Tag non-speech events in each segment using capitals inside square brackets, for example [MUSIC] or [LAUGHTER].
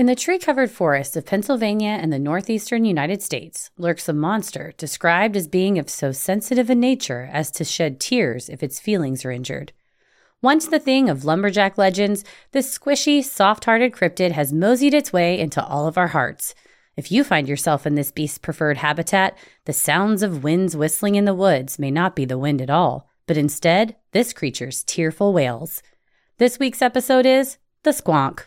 In the tree covered forests of Pennsylvania and the northeastern United States lurks a monster described as being of so sensitive a nature as to shed tears if its feelings are injured. Once the thing of lumberjack legends, this squishy, soft hearted cryptid has moseyed its way into all of our hearts. If you find yourself in this beast's preferred habitat, the sounds of winds whistling in the woods may not be the wind at all, but instead, this creature's tearful wails. This week's episode is The Squonk.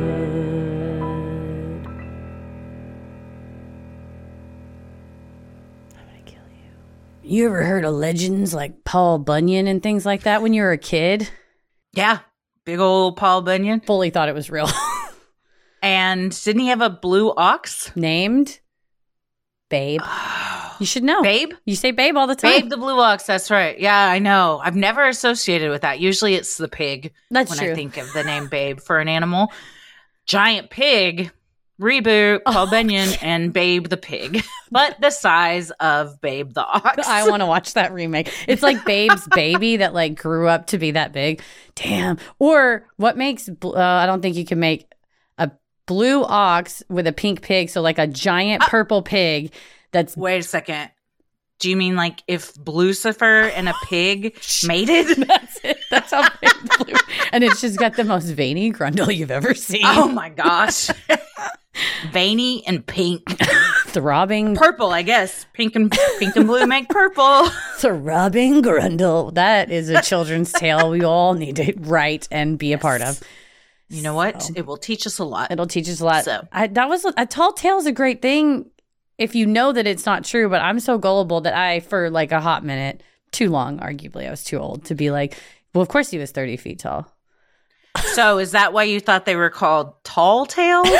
you. Ever heard of legends like Paul Bunyan and things like that when you were a kid? Yeah, big old Paul Bunyan. Fully thought it was real. [LAUGHS] And didn't he have a blue ox? Named Babe. [SIGHS] You should know. Babe? You say Babe all the time. Babe the blue ox. That's right. Yeah, I know. I've never associated with that. Usually it's the pig That's when true. I think of the name Babe for an animal. Giant pig, reboot, [LAUGHS] Paul Bunyan, and Babe the pig, but the size of Babe the ox. [LAUGHS] I want to watch that remake. It's like Babe's baby that like grew up to be that big. Damn. Or what makes uh, I don't think you can make a blue ox with a pink pig, so like a giant purple pig that's Wait a second. Do you mean like if Lucifer and a pig [LAUGHS] mated? that's it. That's how big blue. And it's just got the most veiny grundle you've ever seen. Oh my gosh. Veiny and pink. [LAUGHS] Throbbing Purple, I guess. Pink and pink and blue make purple. [LAUGHS] throbbing grundle. That is a children's [LAUGHS] tale we all need to write and be a part of. You know what? It will teach us a lot. It'll teach us a lot. So. I, that was a tall tale is a great thing if you know that it's not true. But I'm so gullible that I, for like a hot minute, too long, arguably, I was too old to be like, well, of course he was 30 feet tall. So is that why you thought they were called tall tales? [LAUGHS]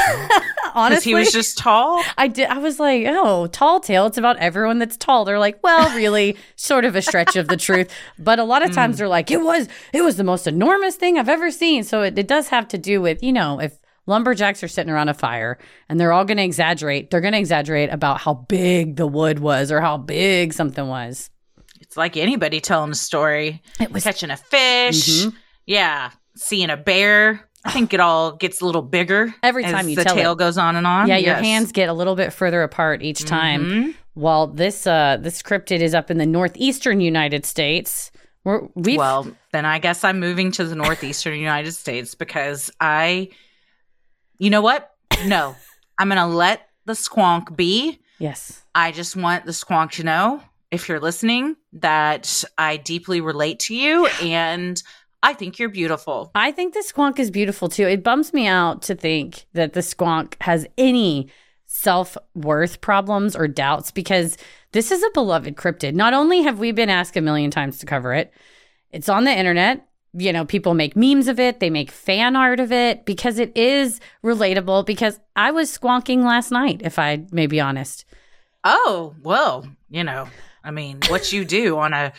Because Honestly, he was just tall? I did. I was like, oh, tall tale. It's about everyone that's tall. They're like, well, really, sort of a stretch of the truth. But a lot of [LAUGHS] mm. times they're like, it was, it was the most enormous thing I've ever seen. So it, it does have to do with, you know, if lumberjacks are sitting around a fire and they're all going to exaggerate, they're going to exaggerate about how big the wood was or how big something was. It's like anybody telling a story. It was Catching a fish. Mm-hmm. Yeah. Seeing a bear. I think it all gets a little bigger Every time you the tell tail it. goes on and on. Yeah, your hands get a little bit further apart each time. Mhm. While this uh this cryptid is up in the northeastern United States. We're, Well, then I guess I'm moving to the northeastern [LAUGHS] United States because I, you know what? No, I'm going to let the squonk be. yes. I just want the squonk to know, if you're listening, that I deeply relate to you [SIGHS] and I think you're beautiful. I think the squonk is beautiful too. It bums me out to think that the squonk has any self worth problems or doubts because this is a beloved cryptid. Not only have we been asked a million times to cover it, it's on the internet. You know, people make memes of it, they make fan art of it because it is relatable. Because I was squonking last night, if I may be honest. Oh, well, you know, I mean, what you do on a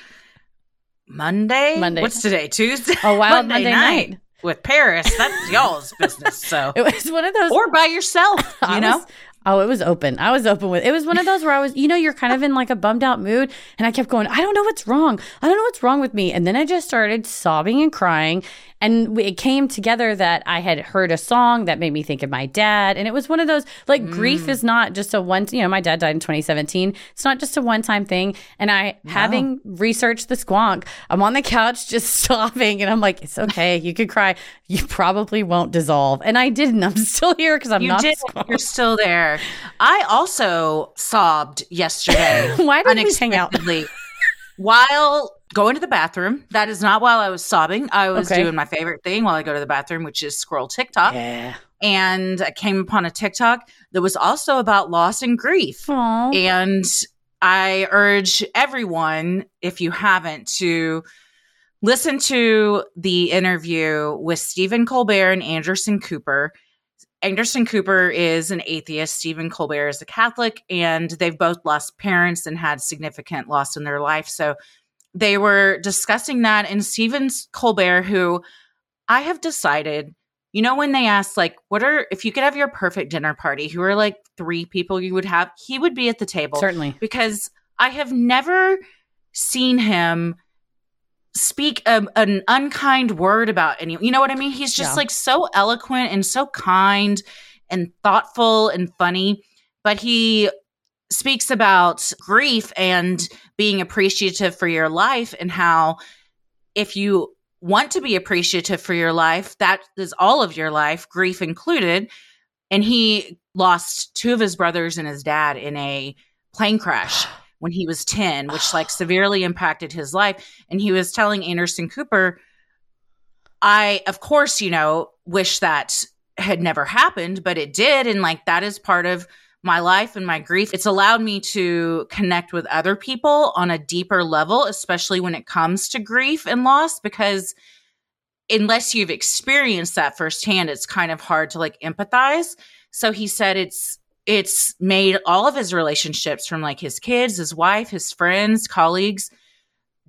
Monday? Monday. What's today? Tuesday? A wild Monday night. with Paris. That's [LAUGHS] y'all's business. So, [LAUGHS] It was one of those. or by yourself, [LAUGHS] you know. Oh, it was open. I was open with it. was one of those where I was, you know, you're kind of in like a bummed out mood. And I kept going, I don't know what's wrong. I don't know what's wrong with me. And then I just started sobbing and crying. And it came together that I had heard a song that made me think of my dad. And it was one of those, like, mm. grief is not just a one, you know, my dad died in 2017. It's not just a one time thing. And I, no. having researched the squonk, I'm on the couch [LAUGHS] just sobbing. And I'm like, it's okay. You could cry. You probably won't dissolve. And I didn't. I'm still here because I'm you not. Did. You're still there. I also sobbed yesterday. [LAUGHS] Why did we hang out? while going to the bathroom. That is not while I was sobbing. I was okay. doing my favorite thing while I go to the bathroom, which is scroll TikTok. Yeah. And I came upon a TikTok that was also about loss and grief. Aww. And I urge everyone, if you haven't, to listen to the interview with Stephen Colbert and Anderson Cooper. Anderson Cooper is an atheist. Stephen Colbert is a Catholic, and they've both lost parents and had significant loss in their life. So they were discussing that. And Stephen Colbert, who I have decided, you know, when they asked, like, what are, if you could have your perfect dinner party, who are like three people you would have, he would be at the table. Certainly. Because I have never seen him speak a, an unkind word about anyone. You know what I mean? He's just yeah. like so eloquent and so kind and thoughtful and funny. But he speaks about grief and being appreciative for your life and how if you want to be appreciative for your life, that is all of your life, grief included. And he lost two of his brothers and his dad in a plane crash [SIGHS] when he was 10, which like [SIGHS] severely impacted his life. And he was telling Anderson Cooper, I, of course, you know, wish that had never happened, but it did. And like that is part of my life and my grief. It's allowed me to connect with other people on a deeper level, especially when it comes to grief and loss, because unless you've experienced that firsthand, it's kind of hard to like empathize. So he said it's it's made all of his relationships from like his kids, his wife, his friends, colleagues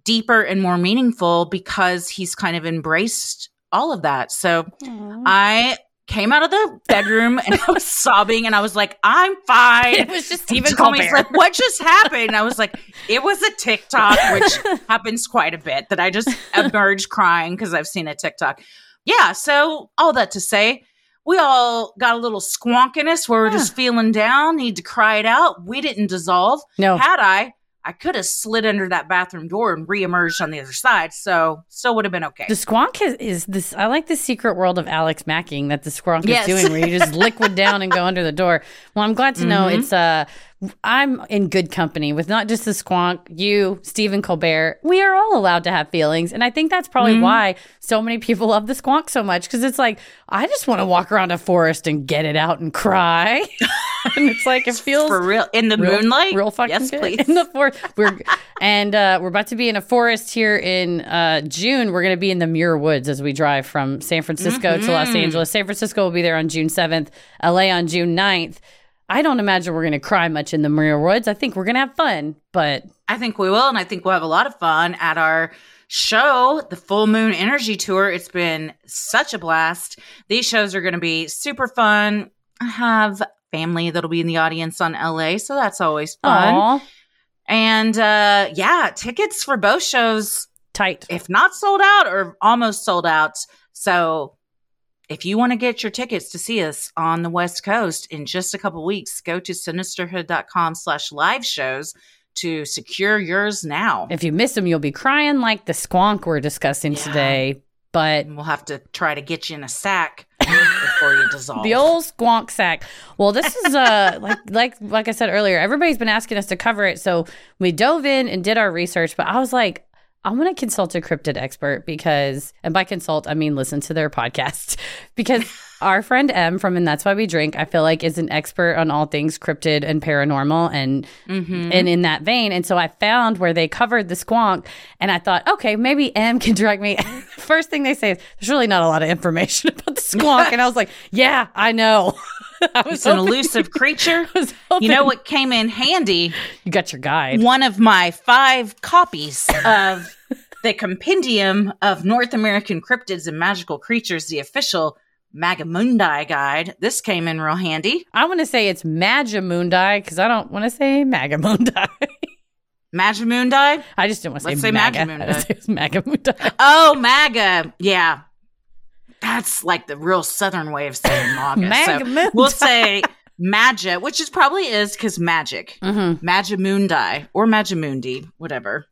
deeper and more meaningful because he's kind of embraced all of that. So Aww. I came out of the bedroom and I was sobbing and I was like, I'm fine. It was just Stephen Colbert. like, what just happened? And I was like, it was a TikTok, which [LAUGHS] happens quite a bit that I just emerged crying because I've seen a TikTok. Yeah. So all that to say, we all got a little squonkiness where we're yeah. just feeling down, need to cry it out. We didn't dissolve. No. Had I, I could have slid under that bathroom door and reemerged on the other side. So still would have been okay. The squonk is, is, this. I like the secret world of Alex Macking that the squonk yes. is doing, where you just [LAUGHS] liquid down and go under the door. Well, I'm glad to know mm-hmm. it's uh I'm in good company with not just the squonk, you, Stephen Colbert. We are all allowed to have feelings. And I think that's probably mm-hmm. why so many people love the squonk so much because it's like, I just want to walk around a forest and get it out and cry. [LAUGHS] and it's like, it feels for real in the real, moonlight. Real fucking yes, good. please. In the forest. We're, and uh, we're about to be in a forest here in uh, June. We're going to be in the Muir Woods as we drive from San Francisco mm-hmm. to Los mm-hmm. Angeles. San Francisco will be there on June 7th, LA on June 9th. I don't imagine we're going to cry much in the Muir Woods. I think we're going to have fun, but I think we will, and I think we'll have a lot of fun at our show, the Full Moon Energy Tour. It's been such a blast. These shows are going to be super fun. I have family that'll be in the audience on LA, so that's always fun. Aww. And uh, yeah, tickets for both shows tight, if not sold out or almost sold out. So if you want to get your tickets to see us on the West Coast in just a couple weeks, go to sinisterhood.com slash live shows to secure yours now. If you miss them, you'll be crying like the squonk we're discussing yeah. today. But we'll have to try to get you in a sack before you dissolve. [LAUGHS] the old squonk sack. Well, this is uh [LAUGHS] like like like I said earlier, everybody's been asking us to cover it. So we dove in and did our research, but I was like, I want to consult a cryptid expert because, and by consult, I mean listen to their podcast [LAUGHS] because our friend M from And That's Why We Drink, I feel like is an expert on all things cryptid and paranormal and, mm-hmm. and in that vein. And so I found where they covered the squonk and I thought, okay, maybe M can direct me. [LAUGHS] First thing they say is, there's really not a lot of information [LAUGHS] about the squonk. and I was like, yeah, I know. [LAUGHS] It's an elusive [LAUGHS] creature. You know what came in handy? You got your guide. One of my five copies of the Compendium of North American Cryptids and Magical Creatures, the official Magamundi guide. This came in real handy. I want to say it's Magamundi because I don't want to say Magamundi. [LAUGHS] Magamundi? I just don't want to Let's say say Maga. Magamundi. Say Magamundi. Oh, MAGA. Yeah. That's like the real southern way of saying [LAUGHS] MAGA. So we'll say Magia, which is probably is because magic. Mm-hmm. Magimundi or Magimundi, whatever.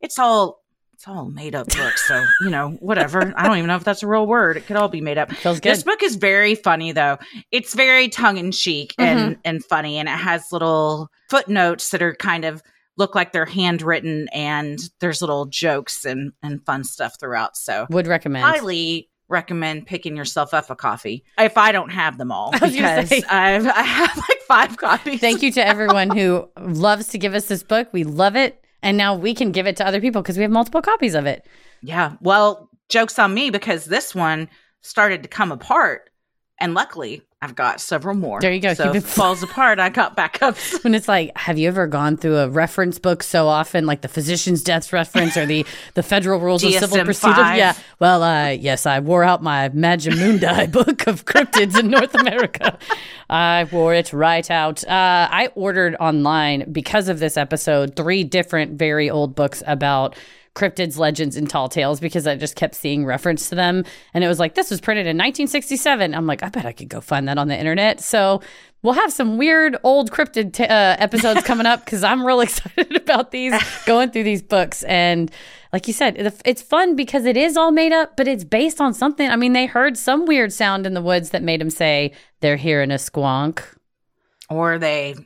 It's all it's all made up books, so [LAUGHS] you know, whatever. I don't even know if that's a real word. It could all be made up. Feels good. This book is very funny though. It's very tongue in cheek and and funny, and it has little footnotes that are kind of look like they're handwritten, and there's little jokes and and fun stuff throughout. So Would recommend. highly recommend picking yourself up a coffee if I don't have them all [LAUGHS] because. [LAUGHS] I've I have like five copies. Thank you to everyone who loves to give us this book. We love it. And now we can give it to other people because we have multiple copies of it. Yeah. Well, joke's on me because this one started to come apart. And luckily, I've got several more. There you go. So if it- [LAUGHS] falls apart, I got backups. [LAUGHS] When it's like, have you ever gone through a reference book so often, like the physician's death reference or the, the federal rules of civil procedure? Yeah. Well, uh, yes, I wore out my Magimundi [LAUGHS] book of cryptids in North America. I wore it right out. Uh, I ordered online because of this episode three different very old books about cryptids, legends, and tall tales because I just kept seeing reference to them. And it was like, this was printed in 1967. I'm like, I bet I could go find that on the internet. So we'll have some weird old cryptid t- uh, episodes coming up [LAUGHS] because I'm real [LAUGHS] excited about these, going through these books. And like you said, it's fun because it is all made up, but it's based on something. I mean, they heard some weird sound in the woods that made them say they're hearing a squonk. or they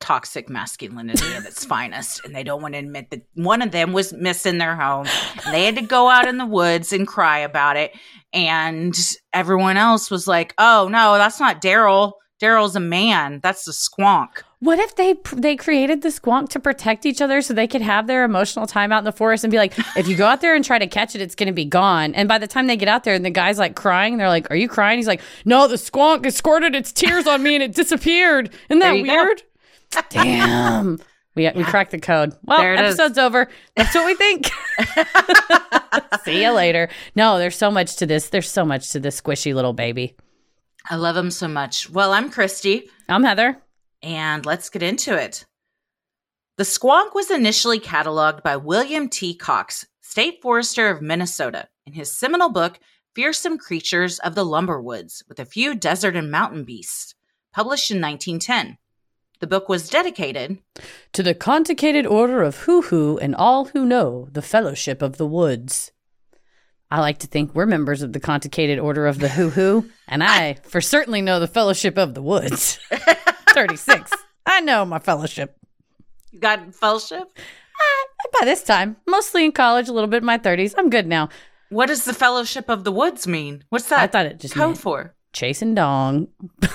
toxic masculinity at its finest. And they don't want to admit that one of them was missing their home. They had to go out in the woods and cry about it. And everyone else was like, oh, no, that's not Daryl. Daryl's a man. That's the squonk. What if they they created the squonk to protect each other so they could have their emotional time out in the forest and be like, if you go out there and try to catch it, it's going to be gone. And by the time they get out there and the guy's like crying, they're like, "Are you crying?" He's like, "No, the squonk squirted its tears on me and it disappeared." Isn't that weird? go. Damn. [LAUGHS] We, we cracked the code. Well, There it is. episode's over. That's what we think. [LAUGHS] See you later. No, there's so much to this. There's so much to this squishy little baby. I love him so much. Well, I'm Christy. I'm Heather. and let's get into it. The squonk was initially cataloged by William T. Cox, state forester of Minnesota, in his seminal book, Fearsome Creatures of the Lumberwoods, with a few desert and mountain beasts, published in 1910. The book was dedicated To the Concatenated order of Hoo Hoo and all who know the fellowship of the woods. I like to think we're members of the Concatenated order of the Hoo Hoo, and I for certainly know the fellowship of the woods. [LAUGHS] 36. I know my fellowship. You got fellowship. Uh, by this time, mostly in college, a little bit in my 30s. I'm good now. What does the fellowship of the woods mean? What's that? I thought it just code for. chasing dong. [LAUGHS]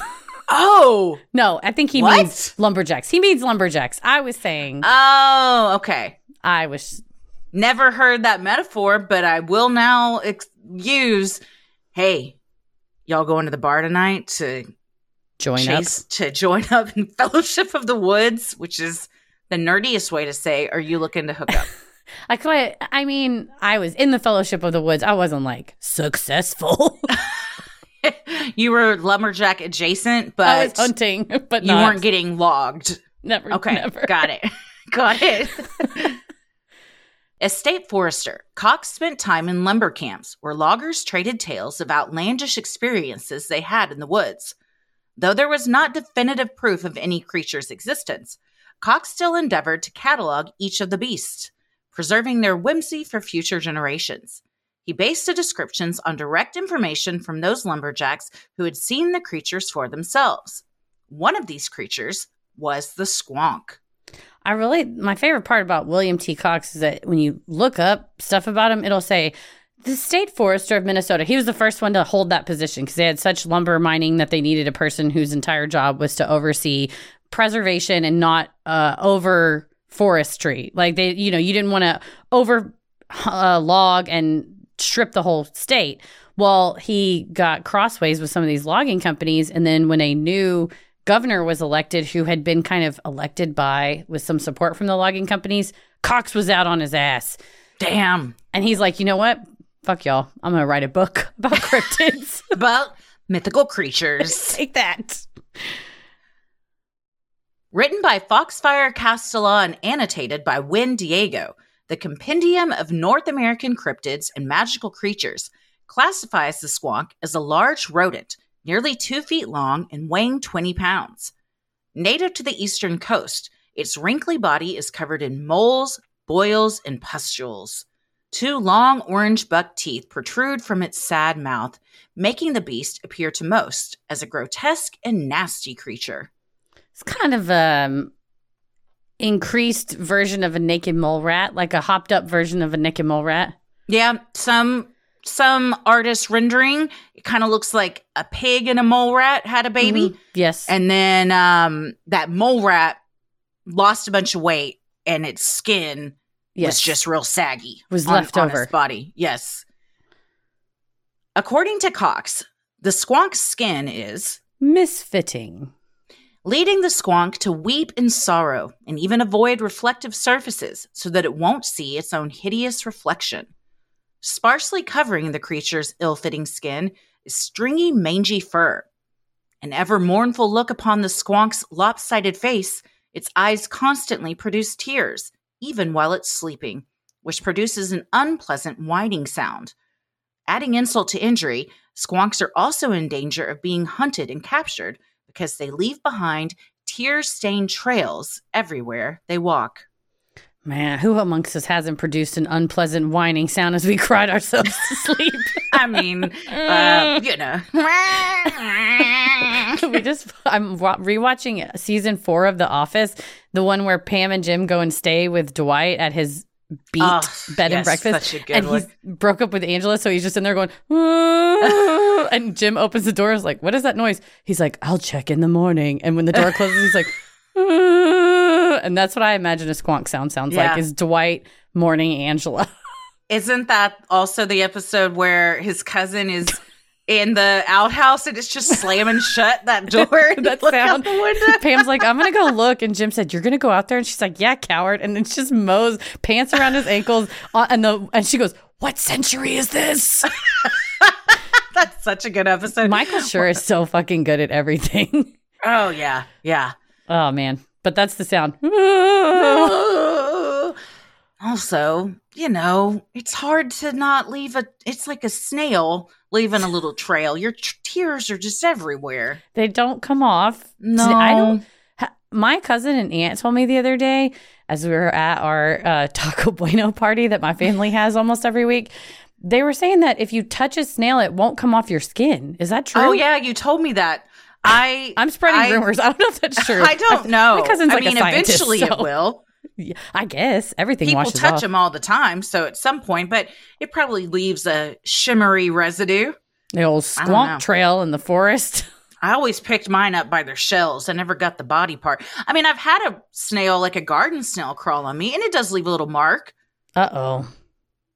Oh, No, I think he What? means lumberjacks. He means lumberjacks. I was saying, oh, okay. I was Never heard that metaphor, but I will now ex- use. Hey, y'all going to the bar tonight to join chase to join up in [LAUGHS] Fellowship of the Woods, which is the nerdiest way to say, "Are you looking to hook up?" up. [LAUGHS] I quite, I mean, I was in the fellowship of the woods. I wasn't like successful. [LAUGHS] [LAUGHS] you were lumberjack adjacent, I but was hunting, [LAUGHS] but you not, weren't getting logged. never. Okay, never. got it. [LAUGHS] got it. As state forester, Cox spent time in lumber camps where loggers traded tales of outlandish experiences they had in the woods. Though there was not definitive proof of any creature's existence, Cox still endeavored to catalog each of the beasts, preserving their whimsy for future generations. He based the descriptions on direct information from those lumberjacks who had seen the creatures for themselves. One of these creatures was the squonk. I really, my favorite part about William T. Cox is that when you look up stuff about him, it'll say the state forester of Minnesota. He was the first one to hold that position because they had such lumber mining that they needed a person whose entire job was to oversee preservation and not uh, over forestry. Like they, you know, you didn't want to over uh, log and strip the whole state. Well, he got crossways with some of these logging companies, and then when a new governor was elected who had been kind of elected by with some support from the logging companies, Cox was out on his ass. Damn. And he's like, you know what? Fuck y'all. I'm gonna write a book [LAUGHS] about cryptids. [LAUGHS] about mythical creatures. [LAUGHS] Take that. Written by Foxfire Castellaw and annotated by Win Diego, the Compendium of North American Cryptids and Magical Creatures classifies the squonk as a large rodent, nearly two feet long and weighing 20 pounds. Native to the eastern coast, its wrinkly body is covered in moles, boils, and pustules. Two long orange buck teeth protrude from its sad mouth, making the beast appear to most as a grotesque and nasty creature. It's kind of a um, increased version of a naked mole rat, like a hopped up version of a naked mole rat. Yeah, some some artist rendering it kind of looks like a pig and a mole rat had a baby. Mm-hmm. Yes. And then um that mole rat lost a bunch of weight and its skin yes. was just real saggy. Was on, left on over. its body. Yes. According to Cox, the squonk's skin is misfitting, leading the squonk to weep in sorrow and even avoid reflective surfaces so that it won't see its own hideous reflection. Sparsely covering the creature's ill fitting skin is stringy, mangy fur. An ever mournful look upon the squonk's lopsided face, its eyes constantly produce tears, even while it's sleeping, which produces an unpleasant whining sound. Adding insult to injury, squonks are also in danger of being hunted and captured because they leave behind tear stained trails everywhere they walk. Man, who amongst us hasn't produced an unpleasant whining sound as we [LAUGHS] cried ourselves to sleep? I mean, uh, you know. [LAUGHS] we just, I'm wa- rewatching season four of The Office, the one where Pam and Jim go and stay with Dwight at his beat Oh, bed and breakfast. such a good and one. he's broke up with Angela, so he's just in there going, [LAUGHS] and Jim opens the door, is like, What is that noise? He's like, I'll check in the morning. And when the door closes, he's like, [LAUGHS] and that's what I imagine a squonk sound sounds Yeah. like is Dwight mourning Angela. [LAUGHS] Isn't that also the episode where his cousin is in the outhouse and it's just slamming shut that [LAUGHS] door? that you look out sound. the window? Pam's like, I'm gonna go look, and Jim said, "You're gonna go out there," and she's like, "Yeah, coward." And then she just mows pants around his ankles, uh, and the and she goes, "What century is this?" [LAUGHS] That's such a good episode. Michael Schur is so fucking good at everything. Oh yeah, yeah. oh man, but that's the sound. [LAUGHS] also, you know, it's hard to not leave a. It's like a snail leaving a little trail. Your t- tears are just everywhere. they don't come off. No, I don't. My cousin and aunt told me the other day, as we were at our uh, Taco [LAUGHS] Bueno party that my family has almost every week, they were saying that if you touch a snail, it won't come off your skin. Is that true? Oh yeah, you told me that. I I'm spreading I- rumors. I don't know if that's [LAUGHS] true. I don't know. My cousin's I like mean, a scientist, eventually so- it will. Yeah, I guess everything People washes touch off. them all the time, so at some point, but it probably leaves a shimmery residue. The old squonk trail in the forest. [LAUGHS] I always picked mine up by their shells. I never got the body part. I mean, I've had a snail, like a garden snail, crawl on me, and it does leave a little mark. Uh oh.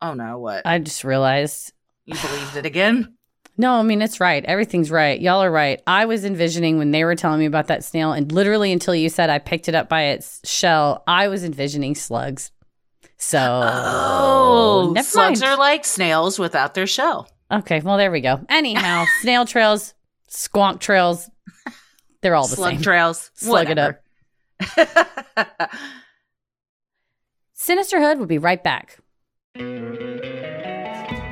Oh no, what? I just realized. You believed it again? No, I mean it's right. Everything's right. Y'all are right. I was envisioning when they were telling me about that snail, and literally until you said I picked it up by its shell, I was envisioning slugs. So Oh, slugs mind. are like snails without their shell. okay, well there we go. Anyhow, [LAUGHS] snail trails, squonk trails, they're all the Slug same. trails. Slug it up. up. Sinisterhood will be right back.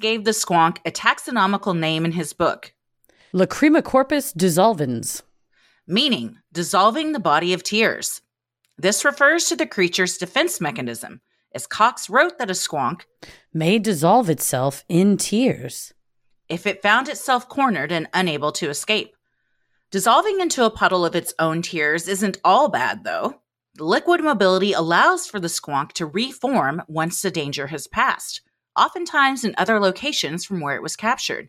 Gave the squonk a taxonomical name in his book, Lacrimacorpus dissolvens. meaning dissolving the body of tears. This refers to the creature's defense mechanism, as Cox wrote that a squonk, May dissolve itself in tears. if it found itself cornered and unable to escape. Dissolving into a puddle of its own tears isn't all bad, though. Liquid mobility allows for the squonk to reform once the danger has passed, oftentimes in other locations from where it was captured.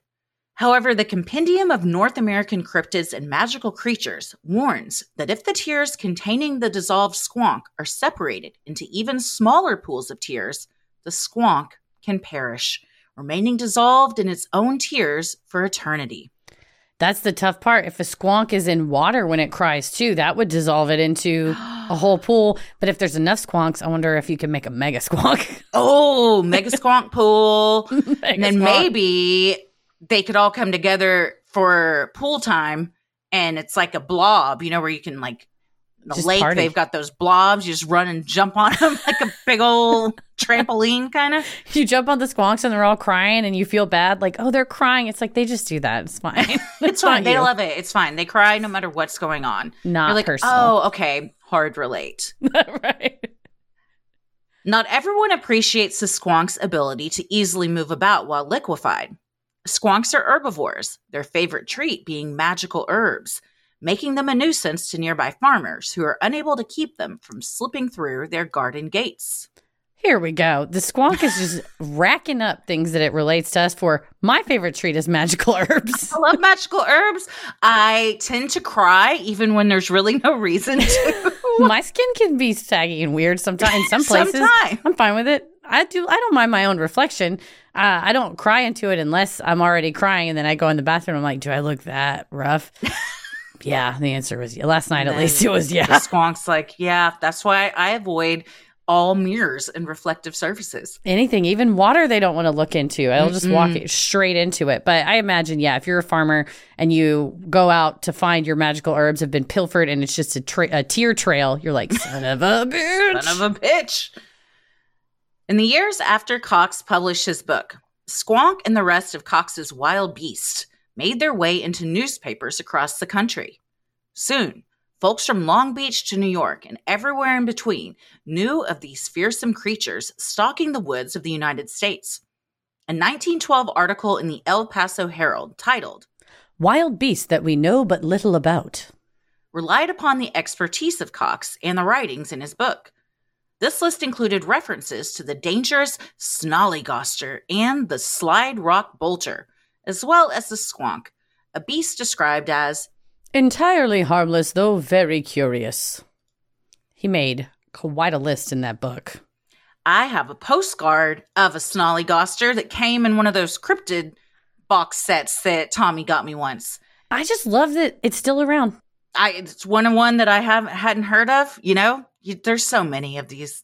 However, the Compendium of North American Cryptids and Magical Creatures warns that if the tears containing the dissolved squonk are separated into even smaller pools of tears, the squonk can perish, remaining dissolved in its own tears for eternity. That's the tough part. If a squonk is in water when it cries too, that would dissolve it into a whole pool. But if there's enough squonks, I wonder if you can make a mega squonk. [LAUGHS] Oh, mega squonk pool. [LAUGHS] Mega and then squonk. maybe they could all come together for pool time and it's like a blob, you know, where you can like the Just lake, party. they've got those blobs, you just run and jump on them [LAUGHS] like a big old trampoline kind of. [LAUGHS] you jump on the squonks and they're all crying and you feel bad, like, oh, they're crying. It's like they just do that. It's fine. [LAUGHS] It's fine. They you. love it. It's fine. They cry no matter what's going on. Not You're like, personal. oh, okay, hard relate. right. Not everyone appreciates the squonk's ability to easily move about while liquefied. Squonks are herbivores, their favorite treat being magical herbs, making them a nuisance to nearby farmers who are unable to keep them from slipping through their garden gates. Here we go. The squonk is just [LAUGHS] racking up things that it relates to us for. My favorite treat is magical [LAUGHS] herbs. I love magical herbs. I tend to cry even when there's really no reason to. [LAUGHS] my skin can be saggy and weird sometimes in some places. Sometime. I'm fine with it. I do. I don't mind my own reflection. Uh, I don't cry into it unless I'm already crying, and then I go in the bathroom. I'm like, do I look that rough? Yeah. The answer was yeah. Last night, at least, it was The yeah. squonk's like, yeah, that's why I avoid all mirrors and reflective surfaces. Anything, even water, they don't want to look into. I'll just walk it straight into it. But I imagine, yeah, if you're a farmer and you go out to find your magical herbs have been pilfered and it's just a, tra- a tear trail, you're like, son of a [LAUGHS] bitch. Son of a bitch. In the years after Cox published his book, Squonk and the rest of Cox's wild beasts made their way into newspapers across the country. Soon, folks from Long Beach to New York and everywhere in between knew of these fearsome creatures stalking the woods of the United States. A 1912 article in the El Paso Herald titled, Wild beasts that we know but little about. relied upon the expertise of Cox and the writings in his book. This list included references to the dangerous snollygoster and the slide rock bolter, as well as the squonk, a beast described as Entirely harmless, though very curious. He made quite a list in that book. I have a postcard of a snollygoster that came in one of those cryptid box sets that Tommy got me once. I just love that it's still around. I it's one and one that I haven't hadn't heard of. You know, you, there's so many of these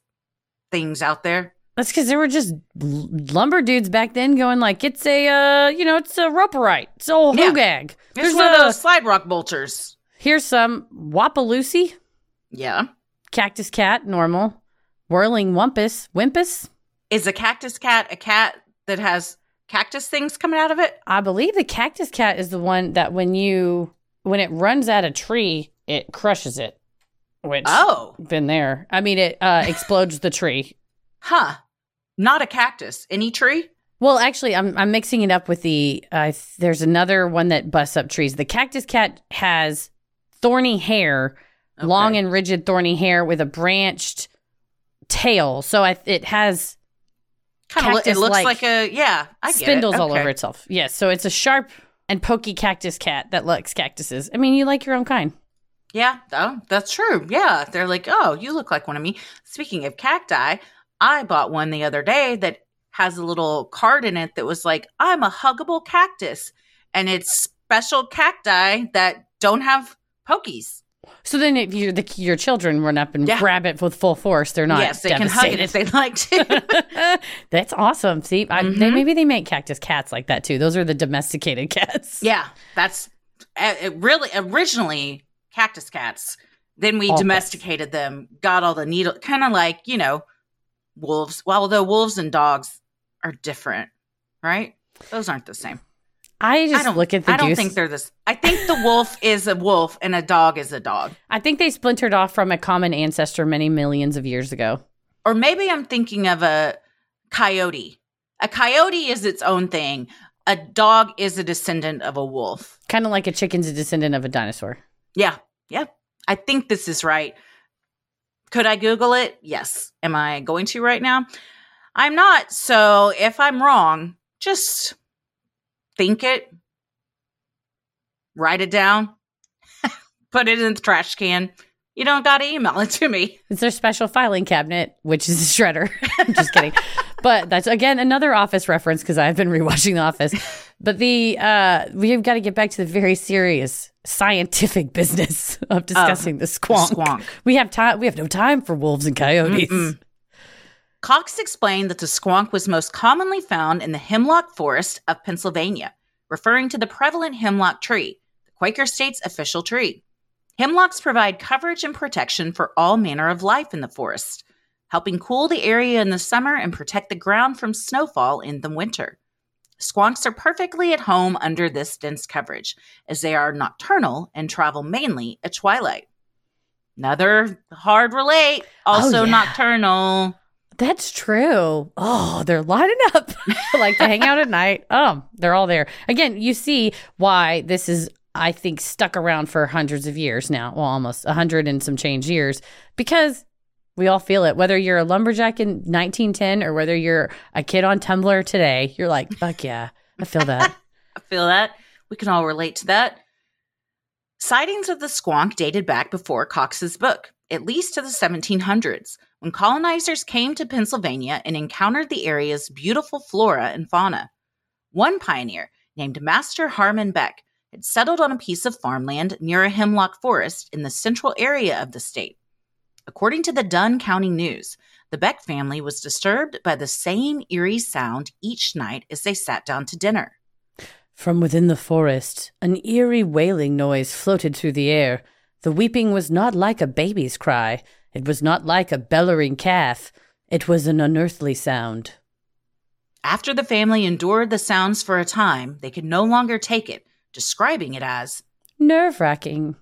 things out there. That's because there were just lumber dudes back then going like, it's a, uh, you know, it's a roperite. It's a Yeah. hodag. There's There's one a, of those slide rock bolters. here's some Wapaloosie, Yeah. cactus cat, normal, whirling wumpus, wimpus. Is a cactus cat a cat that has cactus things coming out of it? I believe the cactus cat is the one that when you, when it runs at a tree, it crushes it. Which, Oh, been there. I mean, it uh, explodes the tree. huh. Not a cactus. Any tree? Well, actually, I'm I'm mixing it up with the. Uh, there's another one that busts up trees. The cactus cat has thorny hair, long and rigid thorny hair with a branched tail. So I, it has Kind of. It looks like a yeah. I spindles all over itself. Yes, so it's a sharp and pokey cactus cat that likes cactuses. I mean, you like your own kind. Yeah, oh, that's true. Yeah, they're like, oh, you look like one of me. Speaking of cacti, I bought one the other day that has a little card in it that was like, I'm a huggable cactus, and it's special cacti that don't have pokies. So then, if you the, your children run up and Yeah. grab it with full force, they're not yes, they can hug it if they like to. [LAUGHS] That's awesome. See, I, they, Mhm. maybe they make cactus cats like that too. Those are the domesticated [LAUGHS] cats. yeah, that's uh, it really originally cactus cats. Then we All domesticated them, got all the needle, kind of like you know, wolves. Well, although wolves and dogs are different, right? Those aren't the same. I just I don't look at the I don't goose. think they're this. I think the wolf is a wolf and a dog is a dog. I think they splintered off from a common ancestor many millions of years ago. Or maybe I'm thinking of a coyote. A coyote is its own thing. A dog is a descendant of a wolf. Kind of like a chicken's a descendant of a dinosaur. Yeah. Yeah. I think this is right. Could I Google it? Yes. Am I going to right now? I'm not. So if I'm wrong, just think it, write it down, [LAUGHS] put it in the trash can. You don't got to email it to me. It's their special filing cabinet, which is a shredder. [LAUGHS] I'm just kidding. but that's again another office reference because I've been rewatching The Office. But the uh we've got to get back to the very serious scientific business of discussing the squonk. squonk. We have time we have no time for wolves and coyotes. Mm-mm. Cox explained that the squonk was most commonly found in the hemlock forest of Pennsylvania, referring to the prevalent hemlock tree, the Quaker state's official tree. Hemlocks provide coverage and protection for all manner of life in the forest, helping cool the area in the summer and protect the ground from snowfall in the winter. Squonks are perfectly at home under this dense coverage, as they are nocturnal and travel mainly at twilight. Another hard relate, oh, also Oh, yeah. nocturnal. That's true. Oh, they're lining up [LAUGHS] like to hang out at night. Oh, they're all there. Again, you see why this is, I think, stuck around for hundreds of years now. Well, almost a hundred and some change years because we all feel it. Whether you're a lumberjack in 1910 or whether you're a kid on Tumblr today, you're like, fuck yeah, I feel that. [LAUGHS] I feel that. We can all relate to that. Sightings of the squonk dated back before Cox's book, at least to the 1700s, when colonizers came to Pennsylvania and encountered the area's beautiful flora and fauna. One pioneer, named Master Harmon Beck, had settled on a piece of farmland near a hemlock forest in the central area of the state. According to the Dunn County News, the Beck family was disturbed by the same eerie sound each night as they sat down to dinner. From within the forest, an eerie wailing noise floated through the air. The weeping was not like a baby's cry. It was not like a bellowing calf. It was an unearthly sound. After the family endured the sounds for a time, they could no longer take it, describing it as Nerve wracking.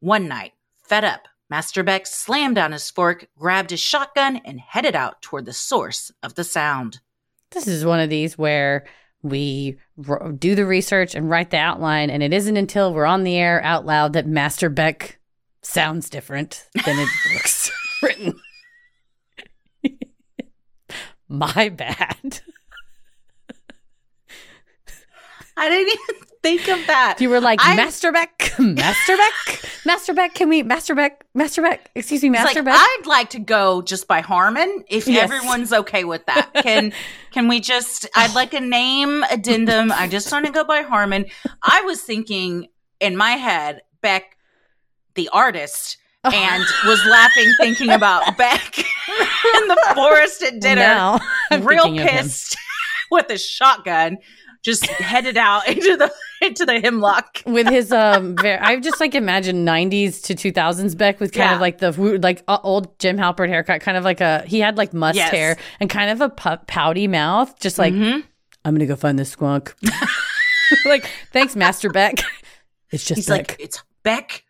one night, fed up, Master Beck slammed down his fork, grabbed his shotgun, and headed out toward the source of the sound. This is one of these where we r- do the research and write the outline, and it isn't until we're on the air out loud that Master Beck sounds different than it [LAUGHS] looks written. [LAUGHS] My bad. I didn't even think of that. You were like, I- Master [LAUGHS] Beck, Master Beck, Master Beck, can we, Master Beck, Master Beck, excuse me, Master like, Beck? I'd like to go just by Harmon if Yes. everyone's okay with that. [LAUGHS] Can can we just I'd like a name addendum. I just want to go by Harmon. I was thinking in my head, Beck the artist oh. and was laughing thinking about [LAUGHS] Beck in the forest at dinner. Now, real thinking of him. pissed with a shotgun, just headed out [LAUGHS] into the into the hemlock. with his um very, I just like imagine 90s to 2000s Beck with kind Yeah. of like the like uh, old Jim Halpert haircut kind of like a he had like must Yes. hair and kind of a pouty mouth just like Mhm. I'm going to go find this squonk. [LAUGHS] like thanks Master Beck. It's just He's Beck. like, it's Beck.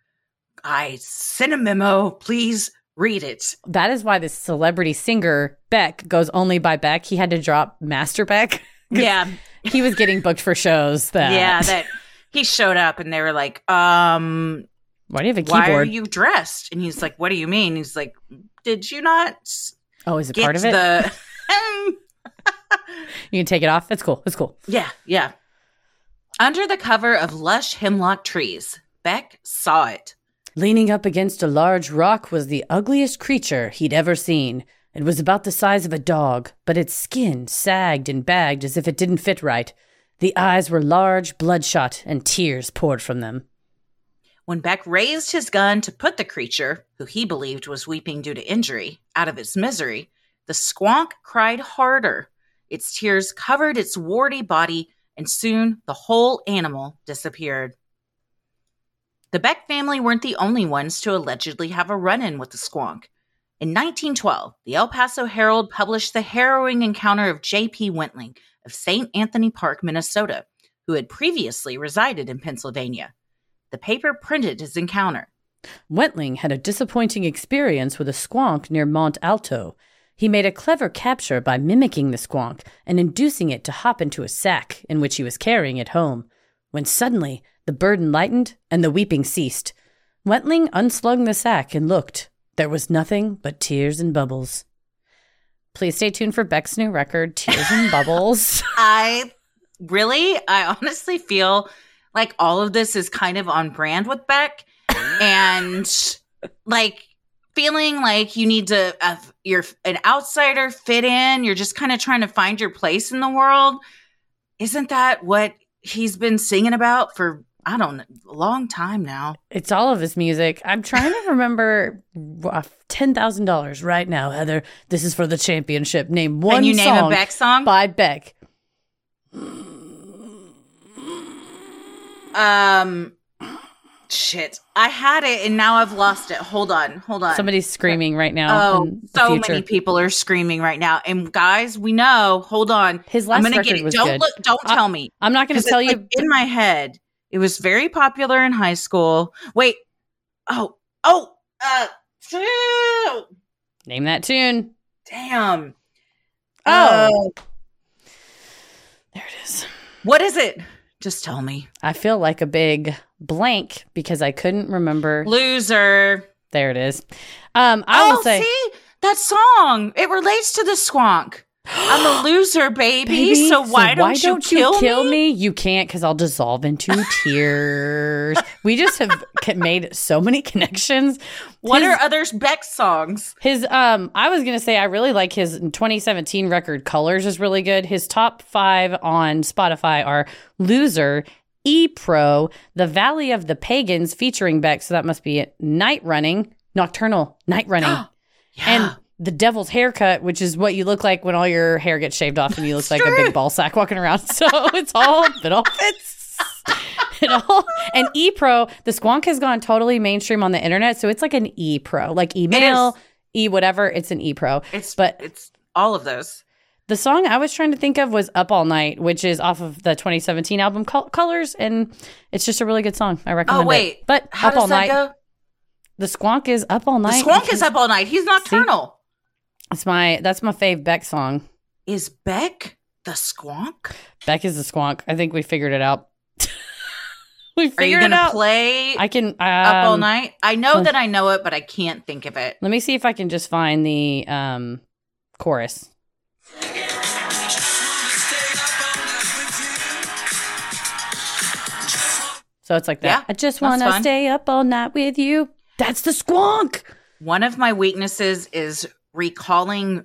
I sent a memo. Please read it. that is why this celebrity singer Beck goes only by Beck. He had to drop Master Beck. [LAUGHS] Yeah, He was getting booked for shows that yeah. That he showed up and they were like, um, Why do you have a keyboard why are you dressed? And he's like, what do you mean? He's like, did you not oh, is it part of it? the? [LAUGHS] you can take it off. It's cool. It's cool. yeah, yeah. Under the cover of lush hemlock trees, Beck saw it. Leaning up against a large rock was the ugliest creature he'd ever seen. It was about the size of a dog, but its skin sagged and bagged as if it didn't fit right. The eyes were large, bloodshot, and tears poured from them. When Beck raised his gun to put the creature, who he believed was weeping due to injury, out of its misery, the squonk cried harder. Its tears covered its warty body, and soon the whole animal disappeared. The Beck family weren't the only ones to allegedly have a run in with the squonk. In 1912, the El Paso Herald published the harrowing encounter of J.P. Wentling of St. Anthony Park, Minnesota, who had previously resided in Pennsylvania. The paper printed his encounter. Wentling had a disappointing experience with a squonk near Mont Alto. He made a clever capture by mimicking the squonk and inducing it to hop into a sack in which he was carrying it home, when suddenly the burden lightened and the weeping ceased. Wentling unslung the sack and looked. There was nothing but tears and bubbles. Please stay tuned for Beck's new record, Tears and [LAUGHS] Bubbles. I really, I honestly feel like all of this is kind of on brand with Beck and like feeling like you need to, uh, you're an outsider, fit in, you're just kind of trying to find your place in the world. Isn't that what he's been singing about for I don't know, long time now. It's all of his music. I'm trying to remember uh, ten thousand dollars right now, Heather. This is for the championship. Name one. Can you name a Beck song by Beck? Um, shit. I had it and now I've lost it. Hold on, hold on. Somebody's screaming right now. Oh, so many people are screaming right now. And guys, we know. Hold on. His last I'm gonna record get it. was don't good. look. Don't I- tell me. I'm not going to tell you. like, in my head. It was very popular in high school. Wait. Oh. Oh. Uh. phew. Name that tune. Damn. Oh. Uh, There it is. what is it? Just tell me. I feel like a big blank because I couldn't remember. Loser. There it is. Um, I oh, will say, see that song. It relates to the squonk. I'm a loser, baby. baby, so why don't, you, kill, me? You can't because I'll dissolve into [LAUGHS] tears. we just have made so many connections. What His- are other Beck songs? His um I was gonna say I really like his 2017 record Colors is really good. His top five on Spotify are Loser, E Pro, The Valley of the Pagans featuring Beck, so that must be it. Night Running, Nocturnal, Night Running. [GASPS] And the devil's haircut, which is what you look like when all your hair gets shaved off and you look like a big ball sack walking around. [LAUGHS] So it's all it all fits. [LAUGHS] It all and E Pro, the squonk has gone totally mainstream on the internet, so it's like an E Pro, like email, E whatever. It's an E Pro. it's but- it's all of those. The song I was trying to think of was "Up All Night," which is off of the 2017 album Col- Colors, and it's just a really good song. I recommend Oh wait, it. But how "Up does All that Night," go? the squonk is "Up All night. The Night." squonk is [LAUGHS] up all night. He's nocturnal. It's my that's my fave Beck song. Is Beck the squonk? Beck is the squonk. I think we figured it out. [LAUGHS] we Are you figured gonna out. play I can um, up all night? I know that I know it, but I can't think of it. Let me see if I can just find the um chorus. So it's like that. Yeah, I just want to stay up all night with you. That's the squonk. One of my weaknesses is recalling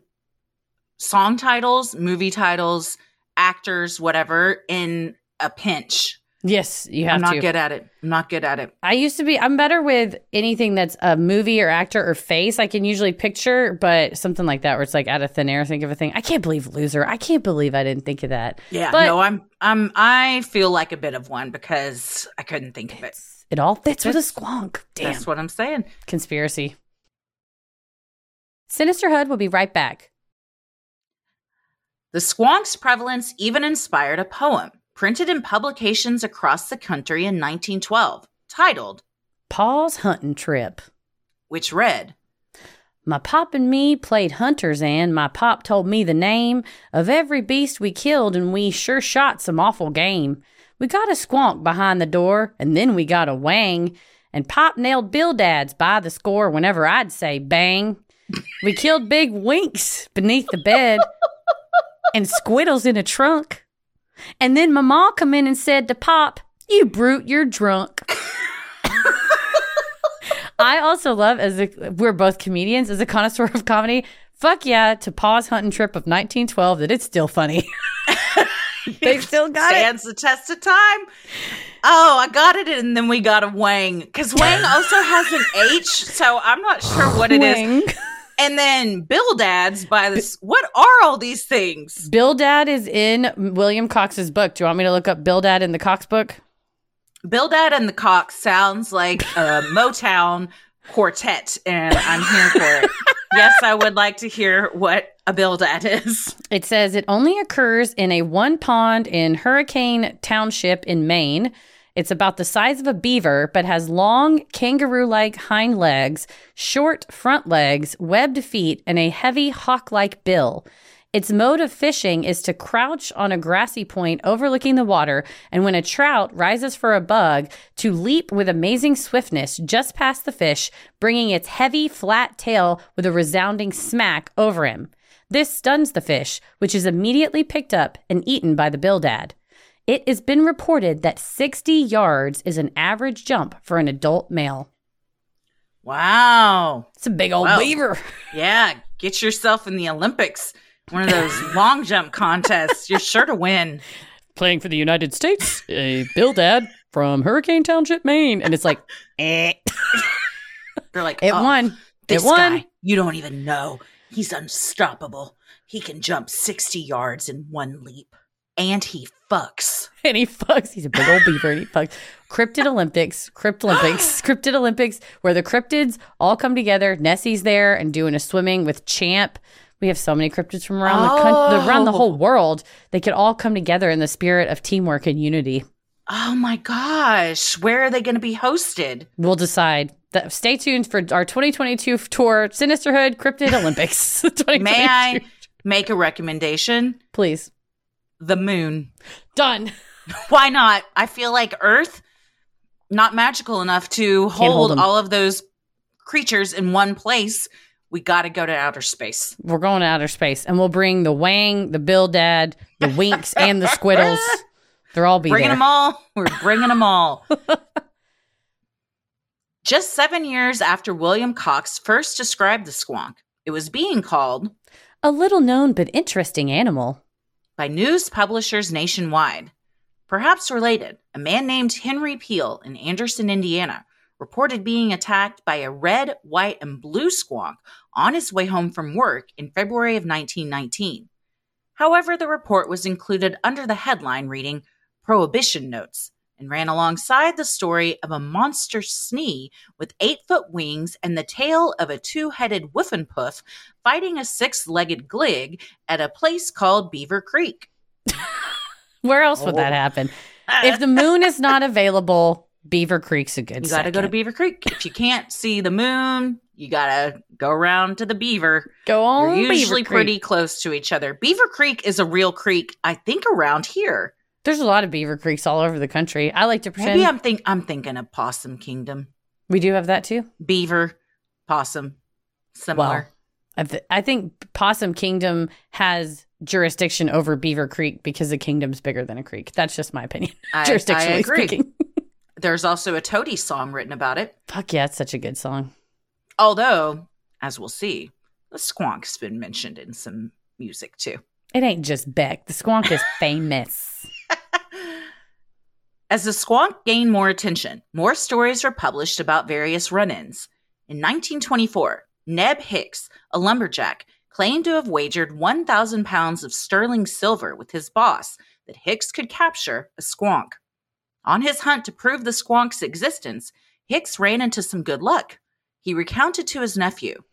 song titles, movie titles, actors, whatever, in a pinch. Yes, you have I'm not to. good at it. I'm not good at it. I used to be. I'm better with anything that's a movie or actor or face. I can usually picture, but something like that where it's like out of thin air. Think of a thing. I can't believe loser. I can't believe I didn't think of that. Yeah, But- no, I'm I'm I feel like a bit of one because I couldn't think of it. It all fits with a squonk. Damn. That's what I'm saying. Conspiracy. Sinisterhood will be right back. The squonk's prevalence even inspired a poem printed in publications across the country in 1912 titled, Paul's hunting trip. which read, My pop and me played hunters, and my pop told me the name of every beast we killed, and we sure shot some awful game. We got a squonk behind the door, and then we got a wang, and pop nailed Bildads by the score whenever I'd say bang. We killed big winks beneath the bed, and squiddles in a trunk. And then Mama come in and said to Pop, You brute, you're drunk. [LAUGHS] I also love as a, we're both comedians as a connoisseur of comedy. Fuck yeah to pause hunting trip of 1912 that it's still funny. [LAUGHS] they still got it. stands the test of time. Oh, I got it, and then we got a Wang because Wang [LAUGHS] also has an H, so I'm not sure what it is. And then Bildad's by this. What are all these things? Bildad is in William Cox's book. Do you want me to look up Bildad in the Cox book? Bildad and the Cox sounds like a [LAUGHS] Motown quartet, and I'm here for it. yes, I would like to hear what a Bildad is. It says it only occurs in a one pond in Hurricane Township in Maine. It's about the size of a beaver, but has long kangaroo like hind legs, short front legs, webbed feet, and a heavy hawk like bill. Its mode of fishing is to crouch on a grassy point overlooking the water, and when a trout rises for a bug, to leap with amazing swiftness just past the fish, bringing its heavy, flat tail with a resounding smack over him. This stuns the fish, which is immediately picked up and eaten by the bildad. It has been reported that 60 yards is an average jump for an adult male. Wow. It's a big old Wow. beaver. [LAUGHS] Yeah, get yourself in the Olympics. One of those [LAUGHS] long jump contests. You're sure to win. Playing for the United States, a Bildad from Hurricane Township, Maine. And it's like, [LAUGHS] eh. They're like, It "Oh, won. This it won. guy, you don't even know. He's unstoppable. He can jump 60 yards in one leap. And he fucks. [LAUGHS] and he fucks. He's a big old beaver and he fucks. Cryptid Olympics, Crypt Olympics, [GASPS] Cryptid Olympics, where the cryptids all come together. Nessie's there and doing a swimming with Champ. We have so many cryptids from around the country, around the Oh. whole world. They could all come together in the spirit of teamwork and unity. Oh my gosh. Where are they going to be hosted? We'll decide. Stay tuned for our 2022 tour, Sinisterhood Cryptid Olympics. [LAUGHS] May I make a recommendation? Please. The moon. Done. [LAUGHS] [LAUGHS] Why not? I feel like Earth not magical enough to hold hold, all of those creatures in one place. We got to go to outer space. We're going to outer space and we'll bring the Wang, the Bildad, the Winks, and the Squiddles. [LAUGHS] They're all be bringing there. them all. We're bringing them all. Just seven years after William Cox first described the squonk, it was being called A little known but interesting animal. By news publishers nationwide. Perhaps related, a man named Henry Peel in Anderson, Indiana, reported being attacked by a red, white, and blue squawk on his way home from work in February of 1919. However, the report was included under the headline reading Prohibition Notes and ran alongside the story of a monster snee with eight foot wings and the tail of a two headed woof fighting a six legged glig at a place called Beaver Creek. [LAUGHS] Where else would that Oh. happen? [LAUGHS] If the moon is not available, Beaver Creek's a good You got to go to. Beaver Creek. If you can't see the moon, you got to go around to the Beaver. Go on, You're usually Beaver Creek. pretty close to each other. Beaver Creek is a real creek, I think, around here. There's a lot of Beaver Creeks all over the country. I like to pretend Maybe I'm think I'm thinking of Possum Kingdom. we do have that too. Beaver, possum, similar. Well, I, th- I think Possum Kingdom has jurisdiction over Beaver Creek because the kingdom's bigger than a creek. That's just my opinion. [LAUGHS] I- I Jurisdictionally agree. speaking. [LAUGHS] There's also a Toadies song written about it. Fuck yeah, it's such a good song. Although, as we'll see, the squonk's been mentioned in some music too. It ain't just Beck. The squonk is [LAUGHS] famous. As the squonk gained more attention, more stories were published about various run ins. In 1924, Neb Hicks, a lumberjack, claimed to have wagered 1,000 pounds of sterling silver with his boss that Hicks could capture a squonk. On his hunt to prove the squonk's existence, Hicks ran into some good luck. He recounted to his nephew,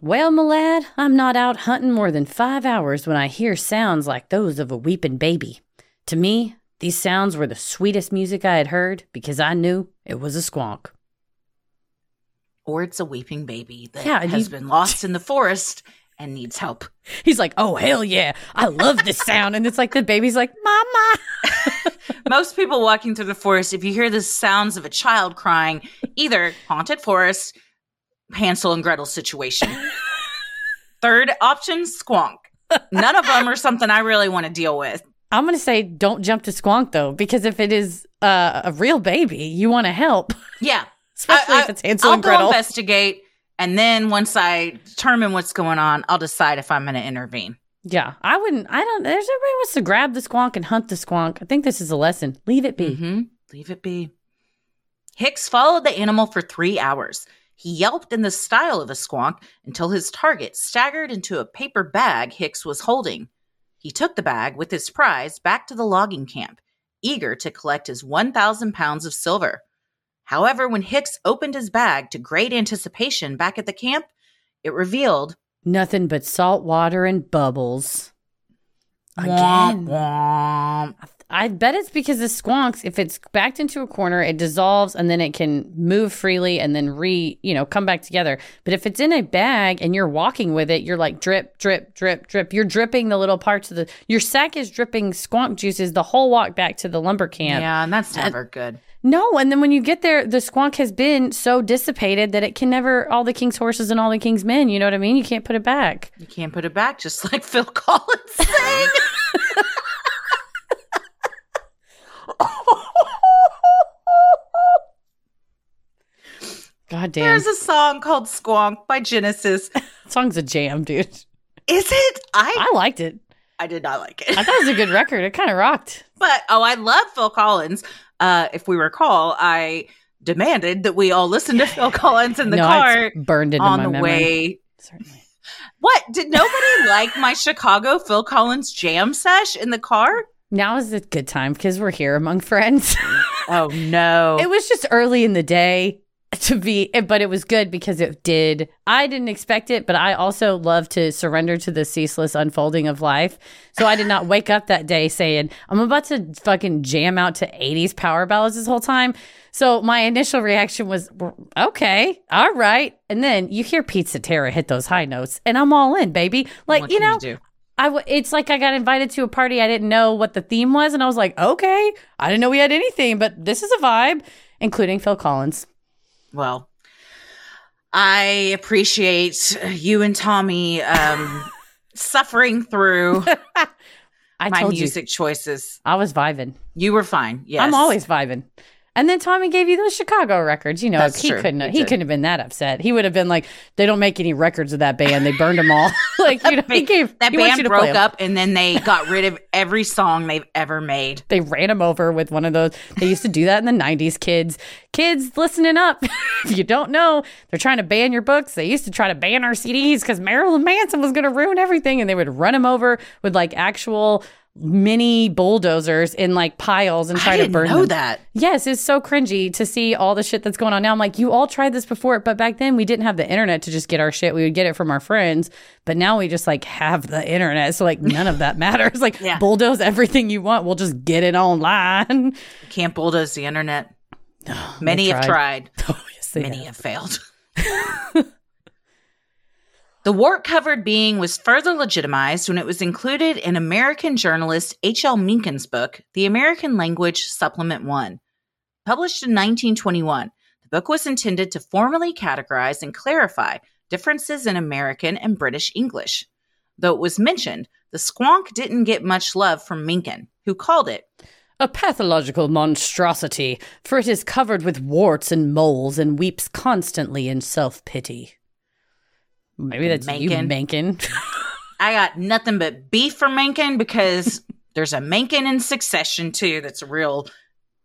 Well, my lad, I'm not out hunting more than five hours when I hear sounds like those of a weeping baby. To me, these sounds were the sweetest music I had heard because I knew it was a squonk. or it's a weeping baby that Yeah, has you- been lost in the forest and needs help. [LAUGHS] He's like, oh, hell yeah, I love this [LAUGHS] sound. And it's like the baby's like, Mama. [LAUGHS] Most people walking through the forest, if you hear the sounds of a child crying, either haunted forest, Hansel and Gretel situation. Third option, squonk. None of them are something I really want to deal with. I'm going to say don't jump to squonk though, because if it is uh, a real baby, you want to help, [LAUGHS] Yeah. especially I- if it's Hansel I'll and go Gretel. investigate. And then once I determine what's going on, I'll decide if I'm going to intervene. Yeah, I wouldn't. I don't. There's everybody wants to grab the squonk and hunt the squonk. I think this is a lesson. Leave it be. hmm Leave it be. Hicks followed the animal for three hours. He yelped in the style of a squonk until his target staggered into a paper bag Hicks was holding. He took the bag with his prize back to the logging camp, eager to collect his 1,000 pounds of silver. However, when Hicks opened his bag to great anticipation back at the camp, it revealed Nothing but salt water and bubbles. Womp Again. womp. I bet it's because the squonks, if it's backed into a corner, it dissolves and then it can move freely and then re, you know, come back together. But if it's in a bag and you're walking with it, you're like drip, drip, drip, drip. You're dripping the little parts of the, your sack is dripping squonk juices the whole walk back to the lumber camp. Yeah, and that's never good. No, and then when you get there, the squonk has been so dissipated that it can never, all the king's horses and all the king's men, you know what I mean? You can't put it back. You can't put it back, just like [LAUGHS] Phil Collins sang. [LAUGHS] God damn. There's a song called Squonk by Genesis. song's a jam, dude. Is it? I I liked it. I did not like it. I thought it was a good record. It kind of rocked. But oh, I love Phil Collins. Uh, if we recall, I demanded that we all listen to Phil Collins in the No, car burned into on my the memory. way. Certainly. What did nobody like my Chicago Phil Collins jam sesh in the car? Now is a good time because we're here among friends. [LAUGHS] Oh no! it was just early in the day to be, but it was good because it did. I didn't expect it, but I also love to surrender to the ceaseless unfolding of life. So I did not wake up that day saying, I'm about to fucking jam out to 80s power ballads this whole time. So my initial reaction was, okay, all right. And then you hear Peter Cetera hit those high notes, and I'm all in, baby. Like, What you know, do? I w- it's like I got invited to a party. I didn't know what the theme was, and I was like, okay, I didn't know we had anything, but this is a vibe, including Phil Collins. Well, I appreciate you and Tommy um, [LAUGHS] suffering through [LAUGHS] I my music choices. I was vibing. You were fine. Yes, I'm always vibing. And then Tommy gave you those Chicago records. You know, That's he true. couldn't. He He, couldn't have been that upset. He would have been like, "They don't make any records of that band. They burned them all." [LAUGHS] like you know, he gave that he wants you band to play up, and then they got rid of every song they've ever made. They ran them over with one of those. They used to do that in the 90s, kids. Kids listening up. [LAUGHS] if you don't know, they're trying to ban your books. They used to try to ban our CDs because Marilyn Manson was going to ruin everything. And they would run them over with like actual mini bulldozers in like piles and try I to burn know them. that. Yes, it's so cringy to see all the shit that's going on now. I'm like, you all tried this before, but back then we didn't have the internet to just get our shit. We would get it from our friends, but now we just like have the internet. So like none of that [LAUGHS] matters. Like Yeah. bulldoze everything you want. We'll just get it online. You can't bulldoze the internet. [SIGHS] Many they have tried. [LAUGHS] Oh, yes, Many have. have failed. [LAUGHS] the wart covered being was further legitimized when it was included in American journalist H.L. Mencken's book, The American Language Supplement 1. Published in 1921, the book was intended to formally categorize and clarify differences in American and British English. Though it was mentioned, the squonk didn't get much love from Mencken, who called it A pathological monstrosity, for it is covered with warts and moles and weeps constantly in self pity. Maybe that's you, Mencken. Mencken. [LAUGHS] I got nothing but beef for Mencken because [LAUGHS] there's a Mencken in Succession too. That's a real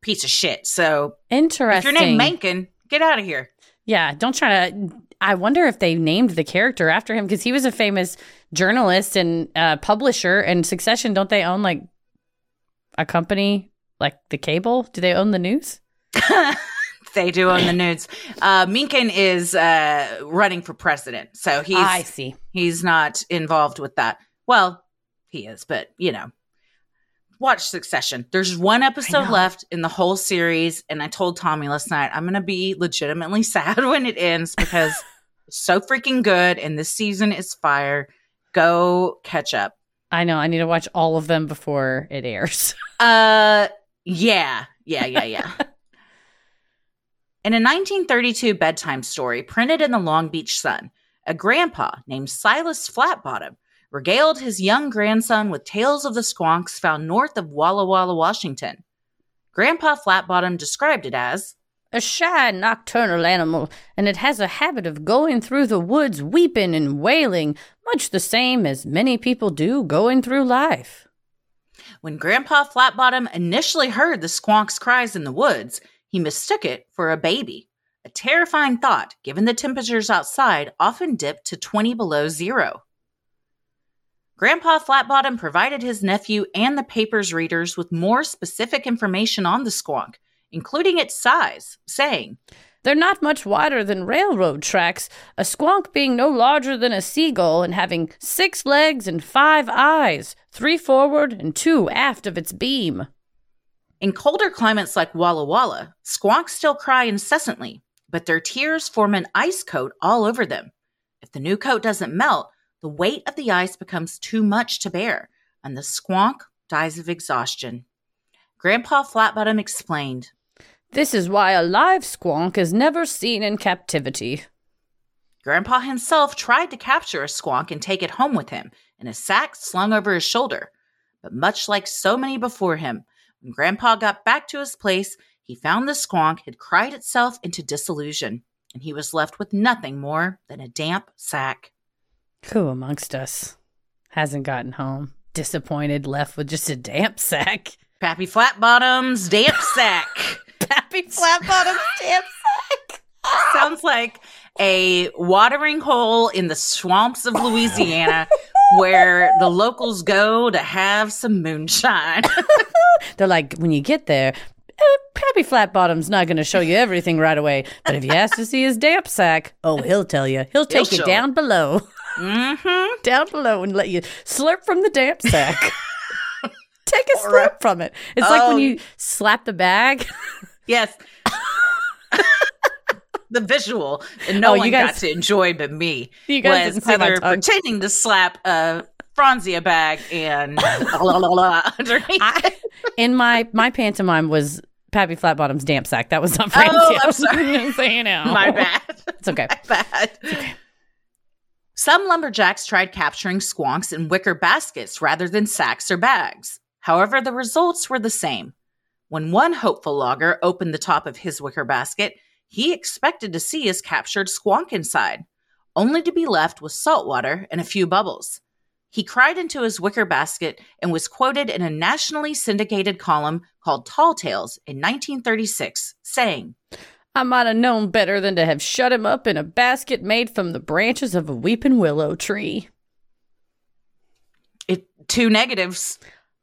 piece of shit. So Interesting. if your name Mencken, get out of here. Yeah, don't try to. I wonder if they named the character after him because he was a famous journalist and uh, publisher. And Succession, don't they own like a company like the cable? Do they own the news? [LAUGHS] They do own the [COUGHS] nudes. Uh, Mencken is uh, running for president, so he's I see. he's not involved with that. Well, he is, but you know. Watch Succession. There's one episode left in the whole series, and I told Tommy last night I'm gonna be legitimately [LAUGHS] sad when it ends because [LAUGHS] it's so freaking good, and this season is fire. Go catch up. I know. I need to watch all of them before it airs. [LAUGHS] Uh, yeah, yeah, yeah, yeah. In a 1932 bedtime story printed in the Long Beach Sun, a grandpa named Silas Flatbottom regaled his young grandson with tales of the squonks found north of Walla Walla, Washington. Grandpa Flatbottom described it as a shy nocturnal animal, and it has a habit of going through the woods weeping and wailing, much the same as many people do going through life. when Grandpa Flatbottom initially heard the squonk's cries in the woods, he mistook it for a baby. A terrifying thought, given the temperatures outside often dipped to 20 below zero. Grandpa Flatbottom provided his nephew and the paper's readers with more specific information on the squonk, including its size, saying, They're not much wider than railroad tracks, a squonk being no larger than a seagull and having six legs and five eyes, three forward and two aft of its beam. In colder climates like Walla Walla, squawks still cry incessantly, but their tears form an ice coat all over them. If the new coat doesn't melt, the weight of the ice becomes too much to bear, and the squonk dies of exhaustion. Grandpa Flatbottom explained This is why a live squonk is never seen in captivity. Grandpa himself tried to capture a squonk and take it home with him in a sack slung over his shoulder. But much like so many before him, when Grandpa got back to his place, he found the squonk had cried itself into disillusion, and he was left with nothing more than a damp sack. Who amongst us hasn't gotten home disappointed, left with just a damp sack? Pappy Flatbottom's damp [LAUGHS] sack. Pappy Flatbottom's damp sack. Sounds like a watering hole in the swamps of Louisiana where the locals go to have some moonshine. [LAUGHS] They're like, when you get there, uh, Pappy Flatbottom's not going to show you everything right away. But if you ask to see his damp sack, oh, he'll tell you. He'll take He'll you down below, mm-hmm. [LAUGHS] down below, and let you slurp from the damp sack. [LAUGHS] take a slurp from it. It's like when Oh. you slap the bag. Yes. The visual, and no Oh, you one guys- got to enjoy but me. You guys was Heather pretending to slap a Franzia bag and [LAUGHS] la, la, la, underneath. I, in my my pantomime was Pappy Flatbottom's damp sack. That was not Oh, [LAUGHS] I'm sorry. So you know. My bad. It's okay. bad. Some lumberjacks tried capturing squonks in wicker baskets rather than sacks or bags. However, the results were the same. When one hopeful logger opened the top of his wicker basket, he expected to see his captured squonk inside, only to be left with salt water and a few bubbles. He cried into his wicker basket and was quoted in a nationally syndicated column called Tall Tales in 1936, saying, I might have known better than to have shut him up in a basket made from the branches of a weeping willow tree. it, two negatives,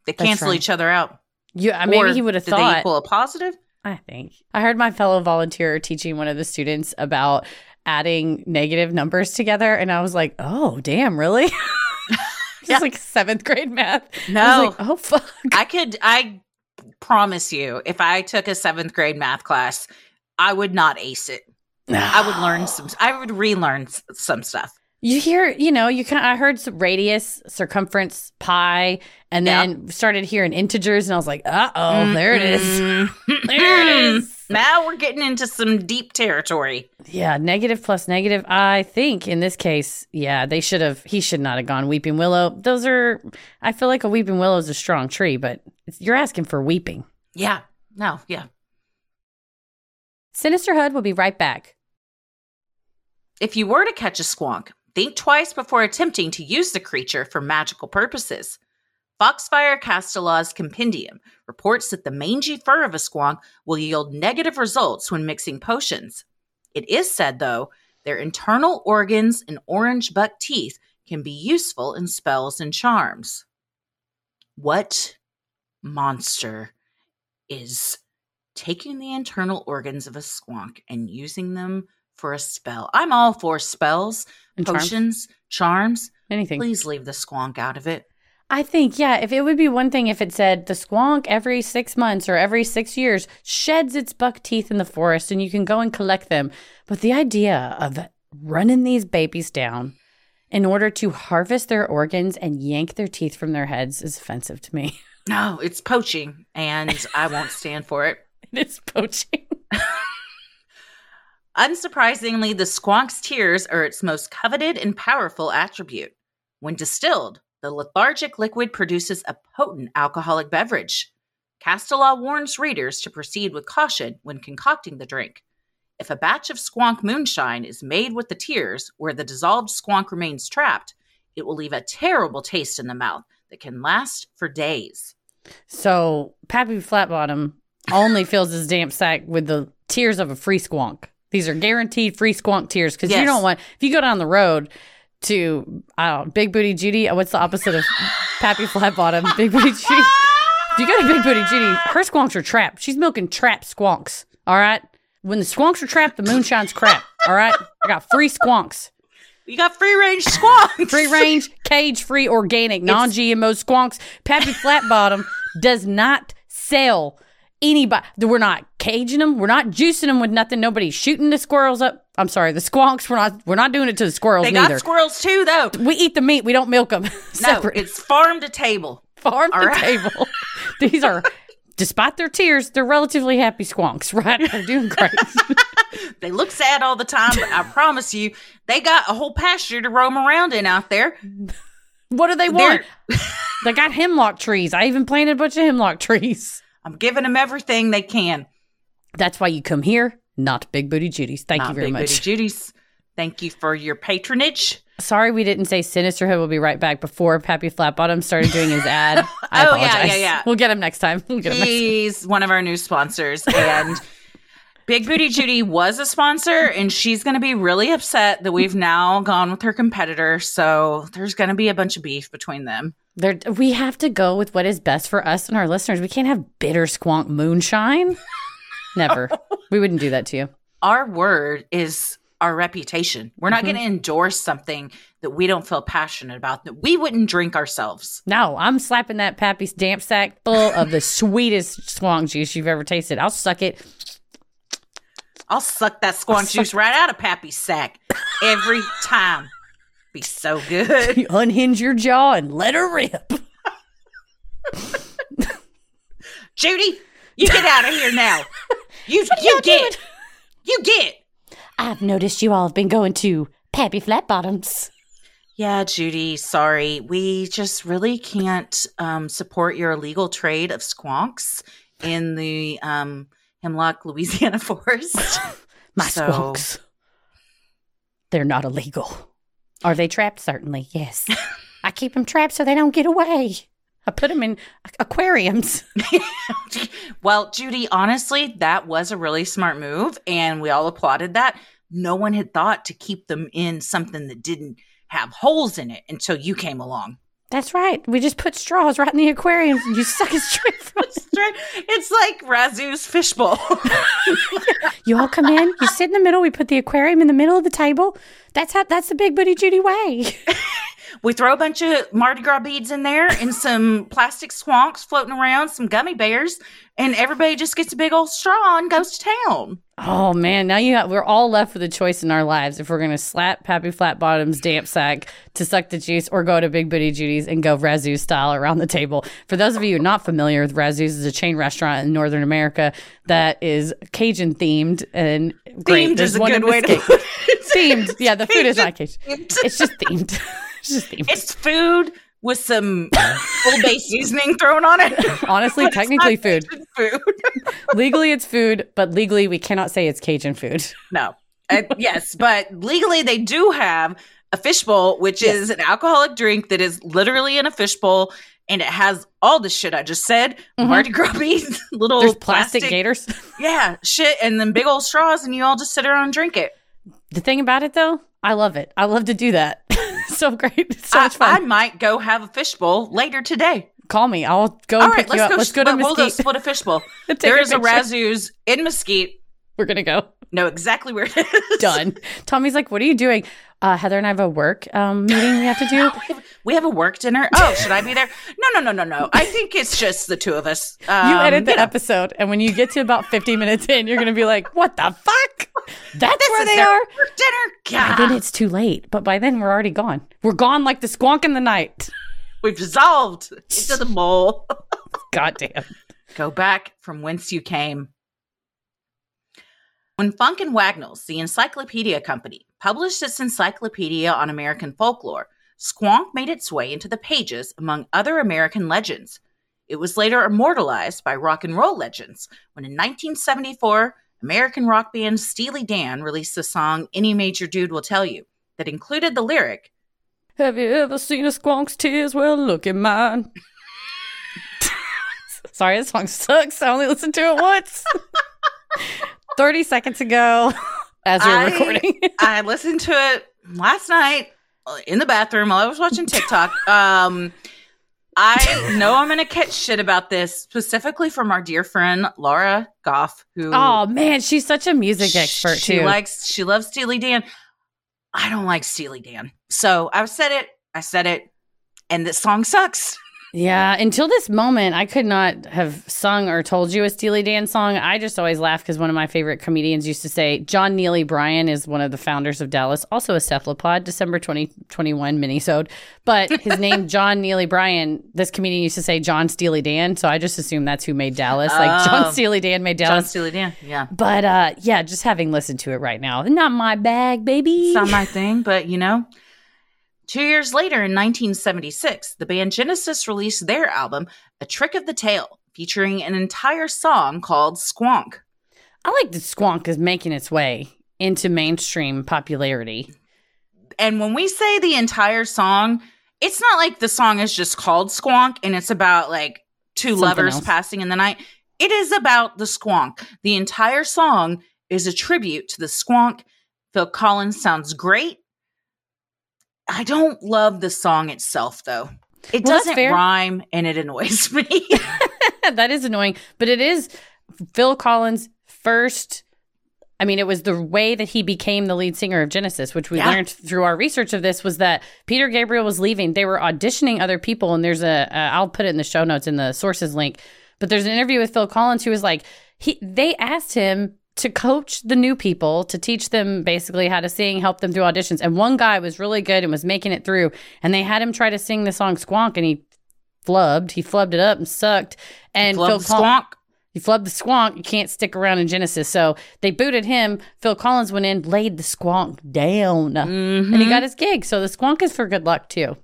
they That's cancel right. each other out. Yeah, maybe he would have did they thought. equal a positive? I think. I heard my fellow volunteer teaching one of the students about adding negative numbers together, and I was like, oh, damn, really? [LAUGHS] Just Yeah. like seventh grade math. I was No. like, oh, fuck. I could, I promise you, if I took a seventh grade math class, I would not ace it. [SIGHS] I would learn some, I would relearn some stuff. You hear, you know, you kind. I heard some radius, circumference, pi, and Yeah. then started hearing integers, and I was like, uh oh, there it is. [LAUGHS] There it is. [LAUGHS] Now we're getting into some deep territory. Yeah, negative plus negative. I think in this case, yeah, they should have. He should not have gone weeping willow. Those are. I feel like a weeping willow is a strong tree, but it's, you're asking for weeping. Yeah. No, yeah. Sinisterhood will be right back. If you were to catch a squonk, think twice before attempting to use the creature for magical purposes. Foxfire Castellaw's compendium reports that the mangy fur of a squonk will yield negative results when mixing potions. It is said, though, their internal organs and orange buck teeth can be useful in spells and charms. What monster is taking the internal organs of a squonk and using them for a spell? I'm all for spells, And charms. potions, charms. Anything. Please leave the squonk out of it. I think, yeah, if it would be one thing if it said the squonk every six months or every six years sheds its buck teeth in the forest and you can go and collect them. But the idea of running these babies down in order to harvest their organs and yank their teeth from their heads is offensive to me. No, it's poaching, and I won't stand for it. [LAUGHS] it is poaching. [LAUGHS] Unsurprisingly, the squonk's tears are its most coveted and powerful attribute. When distilled, the lethargic liquid produces a potent alcoholic beverage. Castellaw warns readers to proceed with caution when concocting the drink. If a batch of squonk moonshine is made with the tears where the dissolved squonk remains trapped, it will leave a terrible taste in the mouth that can last for days. So Pappy Flatbottom only fills his damp sack with the tears of a free squonk. These are guaranteed free squonk tears because you don't want if you go down the road to I don't know, Big Booty Judy. uh, What's the opposite of Pappy Flat Bottom? Big Booty [LAUGHS] Judy. If you go to Big Booty Judy, her squonks are trapped. She's milking trapped squonks. All right. When the squonks are trapped, the moonshine's crap. All right. I got free squonks. You got free range squonks. Free range, cage free, organic, non GMO squonks. Pappy Flat Bottom does not sell anybody. We're not caging them. We're not juicing them with nothing. Nobody's shooting the squirrels up. I'm sorry, the squonks. We're not. We're not doing it to the squirrels. They neither. got squirrels too, though. we eat the meat. We don't milk them. [LAUGHS] No, Separate. it's farm to table. farm all to right. table. [LAUGHS] [LAUGHS] These are, despite their tears, they're relatively happy squonks. Right? They're doing great. They look sad all the time, but I promise you, they got a whole pasture to roam around in out there. what do they want? they got hemlock trees. I even planted a bunch of hemlock trees. I'm giving them everything they can. That's why you come here, not Big Booty Judy's. Thank Not you very Big much. Booty Judy's. Thank you for your patronage. Sorry we didn't say Sinisterhood will be right back before Pappy Flatbottom started doing his ad. [LAUGHS] Oh, I Oh, yeah, apologize. yeah, yeah. We'll get him next time. We'll get him next time. He's one of our new sponsors, and [LAUGHS] Big Booty Judy was a sponsor, and she's going to be really upset that we've now gone with her competitor. So there's going to be a bunch of beef between them. There, we have to go with what is best for us and our listeners. We can't have bitter squonk moonshine. [LAUGHS] Never. we wouldn't do that to you. Our word is our reputation. We're not Mm-hmm. going to endorse something that we don't feel passionate about that we wouldn't drink ourselves. No, I'm slapping that Pappy's damp sack full of the [LAUGHS] sweetest squonk juice you've ever tasted. I'll suck it. I'll suck that squonk juice right out of Pappy's sack every time. Be so good. You [LAUGHS] unhinge your jaw and let her rip. Judy, you get out of here now. You y'all get doing? you get. I've noticed you all have been going to Pappy Flatbottoms. Yeah, Judy, sorry. We just really can't um, support your illegal trade of squonks in the um, Hemlock, [LAUGHS] Louisiana forest. [LAUGHS] My So- squonks. They're not illegal. Are they trapped? Certainly, yes. [LAUGHS] I keep them trapped so they don't get away. I put them in aquariums. well, Judy, honestly, that was a really smart move, and we all applauded that. No one had thought to keep them in something that didn't have holes in it until you came along. That's right. We just put straws right in the aquariums and you suck it straight from [LAUGHS] us. It's like Razzoo's fishbowl. [LAUGHS] You all come in, you sit in the middle, we put the aquarium in the middle of the table. That's how that's the big booty Judy way. [LAUGHS] we throw a bunch of Mardi Gras beads in there and [LAUGHS] some plastic squonks floating around, some gummy bears, and everybody just gets a big old straw and goes to town. Oh man, now you have, we're all left with a choice in our lives if we're gonna slap Pappy Flatbottom's damp sack to suck the juice, or go to Big Booty Judy's and go Razzoo style around the table. For those of you not familiar with Razzoo's, is a chain restaurant in Northern America that is Cajun themed and great. Themed There's is a one good way to put it. themed. Yeah, the food is not [LAUGHS] Cajun. It's just themed. [LAUGHS] it's just themed. It's food with some [LAUGHS] Old Bay seasoning thrown on it. Honestly, [LAUGHS] technically food. Food. [LAUGHS] Legally, it's food, but legally, we cannot say it's Cajun food. no. Uh, yes, but legally they do have a fishbowl, which Yes. is an alcoholic drink that is literally in a fishbowl. And it has all the shit I just said, Mhm. Mardi Gras little There's plastic, gators. yeah, shit, and then big old straws, and you all just sit around and drink it. The thing about it, though, I love it. I love to do that. [LAUGHS] so great. It's so I, much fun. I might go have a fishbowl later today. Call me. I'll go All right, pick let's up. go. let's go to we'll go Mesquite. split a fishbowl. [LAUGHS] There a is a. Razzoo's in Mesquite. We're gonna go. Know exactly where it is. Done. [LAUGHS] Tommy's like, "What are you doing?" Uh, Heather and I have a work um, meeting we have to do. We have a work dinner. Oh, should I be there? No, no, no, no, no. I think it's just the two of us. Um, you edit the know, episode, and when you get to about 50 minutes in, you're gonna be like, "What the fuck? That's this where they are." work dinner. By God, then it's too late. But by then we're already gone. We're gone like the squonk in the night. we've dissolved into the bowl. [LAUGHS] Goddamn. Go back from whence you came. When Funk and Wagnalls, the encyclopedia company, published its encyclopedia on American folklore, Squonk made its way into the pages among other American legends. It was later immortalized by rock and roll legends when in 1974, American rock band Steely Dan released the song Any Major Dude Will Tell You that included the lyric, Have you ever seen a squonk's tears? Well, look at mine. [LAUGHS] Sorry, this song sucks. I only listened to it once. [LAUGHS] 30 seconds ago [LAUGHS] as we're I- recording. [LAUGHS] I listened to it last night in the bathroom while I was watching TikTok. [LAUGHS] Um, I know I'm going to catch shit about this specifically from our dear friend Laura Goff, who oh, man, she's such a music expert, she too. likes she loves Steely Dan. I don't like Steely Dan, so I said it. I said it, and this song sucks. Yeah, until this moment, I could not have sung or told you a Steely Dan song. I just always laugh because one of my favorite comedians used to say John Neely Bryan is one of the founders of Dallas, also a cephalopod, December 2021 minisode. But his [LAUGHS] name, John Neely Bryan, this comedian used to say John Steely Dan. So I just assume that's who made Dallas. Like John Oh. Steely Dan made John Dallas. Steely Dan. Yeah. But uh, yeah, just having listened to it right now, not my bag, baby. It's not my thing, but you know. Two years later, in 1976, the band Genesis released their album, A Trick of the Tail, featuring an entire song called Squonk. I like that Squonk is making its way into mainstream popularity. And when we say the entire song, it's not like the song is just called Squonk and it's about like two Something lovers else. passing in the night. It is about the squonk. The entire song is a tribute to the squonk. Phil Collins sounds great. I don't love the song itself though. It Well, doesn't rhyme and it annoys [LAUGHS] me. [LAUGHS] that is annoying, but it is Phil Collins' first. I mean, it was the way that he became the lead singer of Genesis, which we Yeah. learned through our research of this was that Peter Gabriel was leaving. They were auditioning other people, and there's a, a I'll put it in the show notes in the sources link. But there's an interview with Phil Collins who was like, he they asked him to coach the new people to teach them basically how to sing, help them through auditions. And one guy was really good and was making it through, and they had him try to sing the song Squonk, and he flubbed. He flubbed it up and sucked. And Phil the Col- squonk. you flubbed the squonk, you can't stick around in Genesis. So they booted him. Phil Collins went in, laid the squonk down, Mm-hmm. and he got his gig. So the squonk is for good luck too.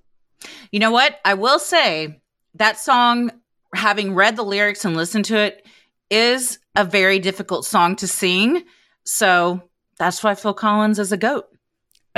You know what? I will say that song, having read the lyrics and listened to it, is a very difficult song to sing. So that's why Phil Collins is a goat.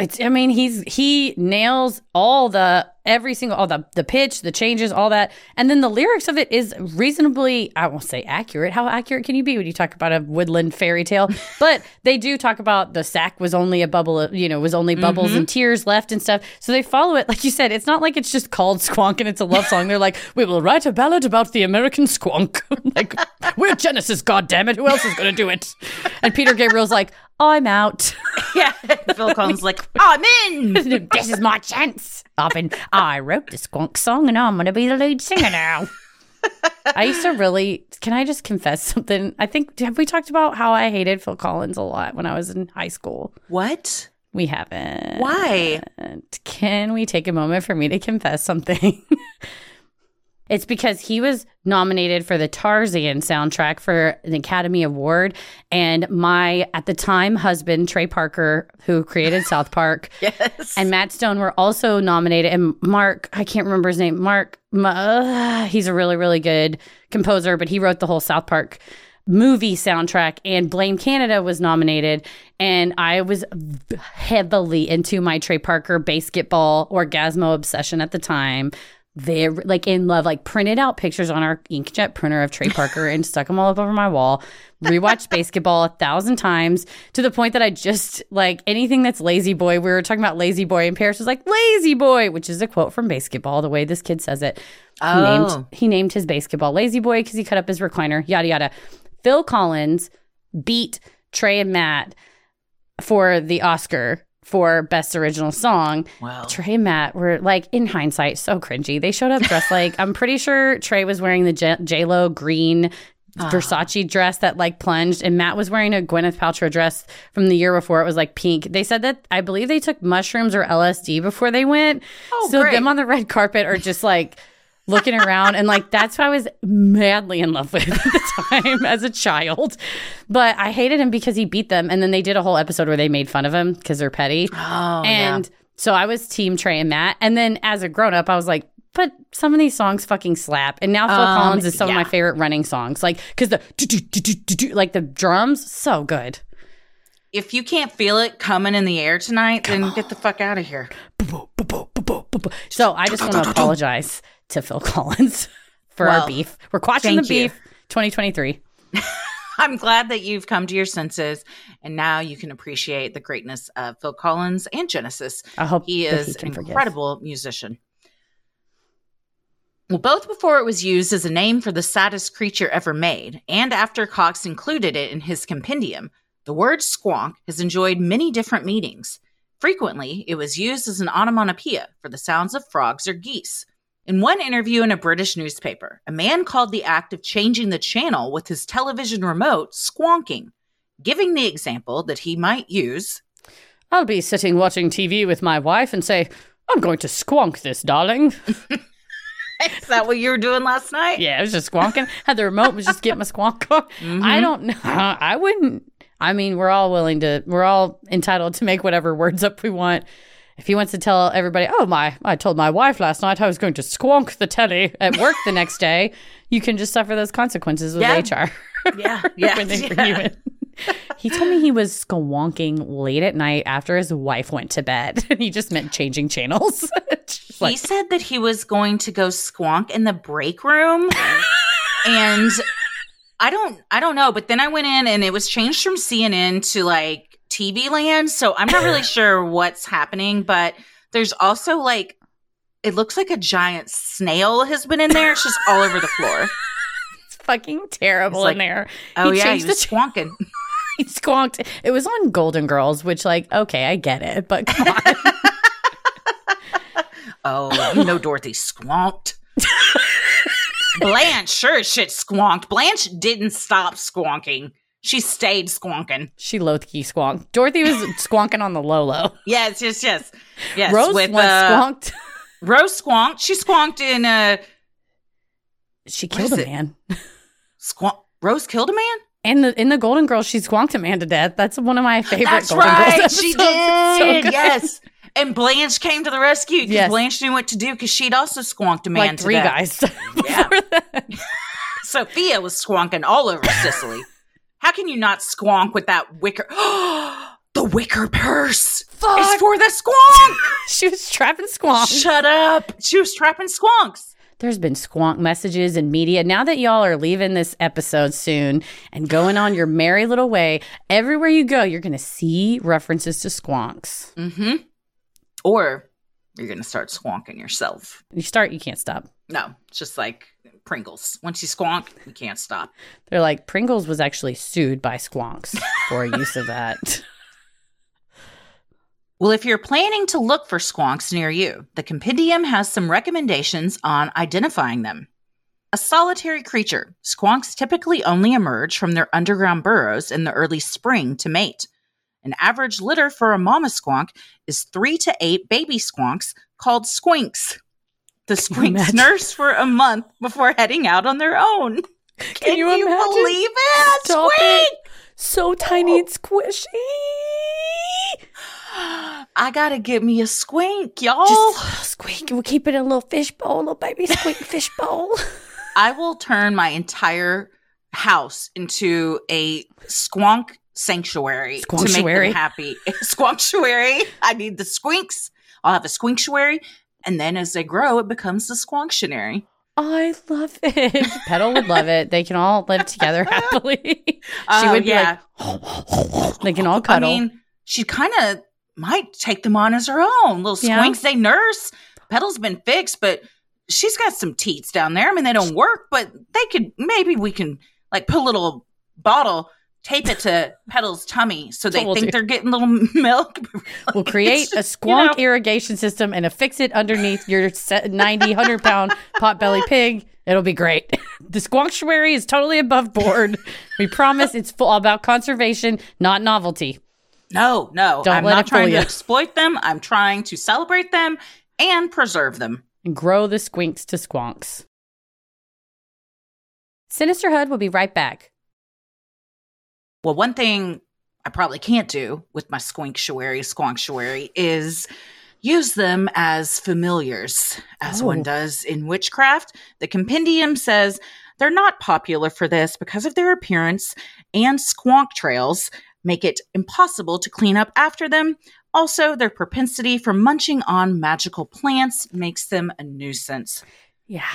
It's, I mean, he's he nails all the every single all the the pitch, the changes, all that, and then the lyrics of it is reasonably I won't say accurate. How accurate can you be when you talk about a woodland fairy tale? [LAUGHS] but they do talk about the sack was only a bubble, of, you know, was only bubbles and mm-hmm. tears left and stuff. So they follow it, like you said. It's not like it's just called Squonk and it's a love song. They're like, we will write a ballad about the American Squonk. [LAUGHS] like we're Genesis, goddammit. Who else is going to do it? And Peter Gabriel's like, I'm out. [LAUGHS] Yeah. Phil Collins like, I'm in. [LAUGHS] this is my chance. I've been, I wrote the squonk song and I'm going to be the lead singer now. [LAUGHS] I used to really, can I just confess something? I think, have we talked about how I hated Phil Collins a lot when I was in high school? What? We haven't. Why? Can we take a moment for me to confess something? It's because he was nominated for the Tarzan soundtrack for an Academy Award. And my, at the time, husband, Trey Parker, who created South [LAUGHS] Park, Yes. and Matt Stone were also nominated. And Mark, I can't remember his name. Mark, uh, he's a really, really good composer, but he wrote the whole South Park movie soundtrack. And Blame Canada was nominated. And I was heavily into my Trey Parker BASEketball Orgazmo obsession at the time. Very like in love, like printed out pictures on our inkjet printer of Trey [LAUGHS] Parker and stuck them all up over my wall. Rewatched BASEketball a thousand times to the point that I just like anything that's lazy boy. We were talking about lazy boy, and Paris was like lazy boy, which is a quote from basketball. The way this kid says it, he Oh. named he named his basketball lazy boy because he cut up his recliner. Yada yada. Phil Collins beat Trey and Matt for the Oscar for best original song. Wow. Trey and Matt were like, in hindsight, so cringy. They showed up dressed like I'm pretty sure Trey was wearing the J Lo green ah. Versace dress that like plunged, and Matt was wearing a Gwyneth Paltrow dress from the year before. It was like pink. They said that I believe they took mushrooms or LSD before they went. Oh, so great. them on the red carpet are just like looking around and like that's who I was madly in love with at the time as a child. But I hated him because he beat them and then they did a whole episode where they made fun of him because they're petty. Oh, and so I was team Trey and Matt. And then as a grown up, I was like, but some of these songs fucking slap. And now Phil Um, Collins is some of my favorite running songs. Like, because the do, do, do, like the drums, so good. if you can't feel it coming in the air tonight, then get the fuck out of here. So I just want to [LAUGHS] apologize to Phil [LAUGHS] Collins for our beef. We're quashing the thank you. [LAUGHS] beef 2023. I'm glad that you've come to your senses and now you can appreciate the greatness of Phil Collins and Genesis. I hope He is an forgive. incredible musician. Well, both before it was used as a name for the saddest creature ever made, and after Cox included it in his compendium, the word squonk has enjoyed many different meanings. Frequently, it was used as an onomatopoeia for the sounds of frogs or geese. In one interview in a British newspaper, a man called the act of changing the channel with his television remote squonking, giving the example that he might use I'll be sitting watching TV with my wife and say, I'm going to squonk this, darling. [LAUGHS] Is that what you were doing last night? Yeah, I was just squonking. Had the remote, was just getting my squonk on. [LAUGHS] Mm-hmm. I don't know. [LAUGHS] I wouldn't. I mean, we're all willing to, we're all entitled to make whatever words up we want. If he wants to tell everybody, oh, my, I told my wife last night I was going to squonk the telly at work the next day, you can just suffer those consequences with Yeah. HR. Yeah, [LAUGHS] yeah, when they bring yeah. you in. He told me he was squonking late at night after his wife went to bed. And [LAUGHS] he just meant changing channels. [LAUGHS] He like, said that he was going to go squonk in the break room and i don't i don't know but then i went in and it was changed from cnn to like tv land so i'm not really [LAUGHS] sure what's happening but there's also like it looks like a giant snail has been in there it's just all over the floor [LAUGHS] it's fucking terrible It's in there. oh He yeah he was the squonking [LAUGHS] He squonked. It was on Golden Girls, which, like, okay, I get it, but come on. oh you know dorothy squonked blanche sure shit squonked blanche didn't stop squonking she stayed squonking she low key squonked. Dorothy was [LAUGHS] squonking on the low low. Yes, yes, yes, yes. Rose with once uh, squonked. Rose squonked. She squonked in a... She killed a it? man. squonk. Rose killed a man. In the in the Golden Girls, she squonked a man to death. That's one of my favorite That's Golden right. Girls She episodes. So did. good. yes. And Blanche came to the rescue because Yes. Blanche knew what to do because she'd also squonked a man like to three death. guys [LAUGHS] Yeah. [LAUGHS] Sophia was squonking all over Sicily. How can you not squonk with that wicker? [GASPS] the wicker purse Fuck. is for the squonk. [LAUGHS] She was trapping squonks. Shut up. She was trapping squonks. There's been squonk messages in media. Now that y'all are leaving this episode soon and going on your merry little way, everywhere you go, you're going to see references to squonks. Mm-hmm. Or you're gonna start squonking yourself. You start, you can't stop. No, it's just like Pringles. Once you squonk, you can't stop. They're like, Pringles was actually sued by squonks for use of that. [LAUGHS] Well, if you're planning to look for squonks near you, the compendium has some recommendations on identifying them. A solitary creature, squonks typically only emerge from their underground burrows in the early spring to mate. An average litter for a mama squonk is three to eight baby squonks called squinks. The you squinks nurse for a month before heading out on their own. Can, you you, imagine? believe it? Stop Squink! it. So tiny and squishy. I gotta get me a squink, y'all. Just squeak. We'll keep it in a little fish bowl, a little baby squeak [LAUGHS] fish bowl. I will turn my entire house into a squonk sanctuary to make them happy. [LAUGHS] Squonctuary. I need the squinks. I'll have a squinctuary. And then as they grow, it becomes the squonctionary. I love it. [LAUGHS] Petal would love it. They can all live together [LAUGHS] happily. she Oh, would be yeah. like, [LAUGHS] they can all cuddle. I mean, she kind of might take them on as her own. Little Yeah. squinks they nurse. Petal's been fixed, but she's got some teats down there. I mean, they don't work, but they could maybe we can like put a little bottle, tape it to Petal's tummy so they we'll think do. they're getting little [LAUGHS] milk. we'll create a [LAUGHS] squonk you know, irrigation system and affix it underneath your se- 90, 100 pound potbelly pig. It'll be great. [LAUGHS] The squonctuary is totally above board. We promise it's full about conservation, not novelty. No, no. Don't I'm not trying to exploit them. I'm trying to celebrate them and preserve them. And grow the squinks to squonks. Sinisterhood will be right back. Well, one thing I probably can't do with my squinctuary, squonctuary is use them as familiars, as Oh. one does in witchcraft. The compendium says they're not popular for this because of their appearance, and squonk trails make it impossible to clean up after them. Also, their propensity for munching on magical plants makes them a nuisance. Yeah.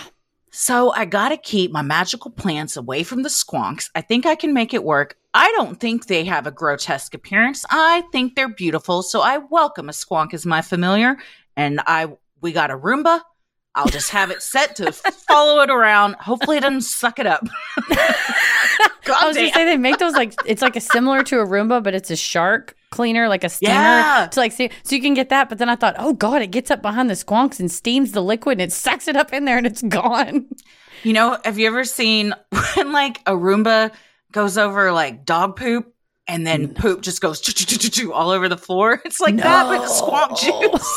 So I gotta keep my magical plants away from the squonks. I think I can make it work. I don't think they have a grotesque appearance. I think they're beautiful. So I welcome a squonk as my familiar. And I we got a Roomba. I'll just have it set to [LAUGHS] follow it around. Hopefully it doesn't suck it up. [LAUGHS] [LAUGHS] I was gonna say they make those like it's like a similar to a Roomba, but it's a shark cleaner, like a steamer Yeah. to like see, so you can get that. But then I thought, oh god, it gets up behind the squonks and steams the liquid and it sucks it up in there and it's gone. You know, have you ever seen [LAUGHS] when like a Roomba goes over like dog poop and then poop just goes all over the floor? [LAUGHS] It's like that, but squonk [LAUGHS] juice.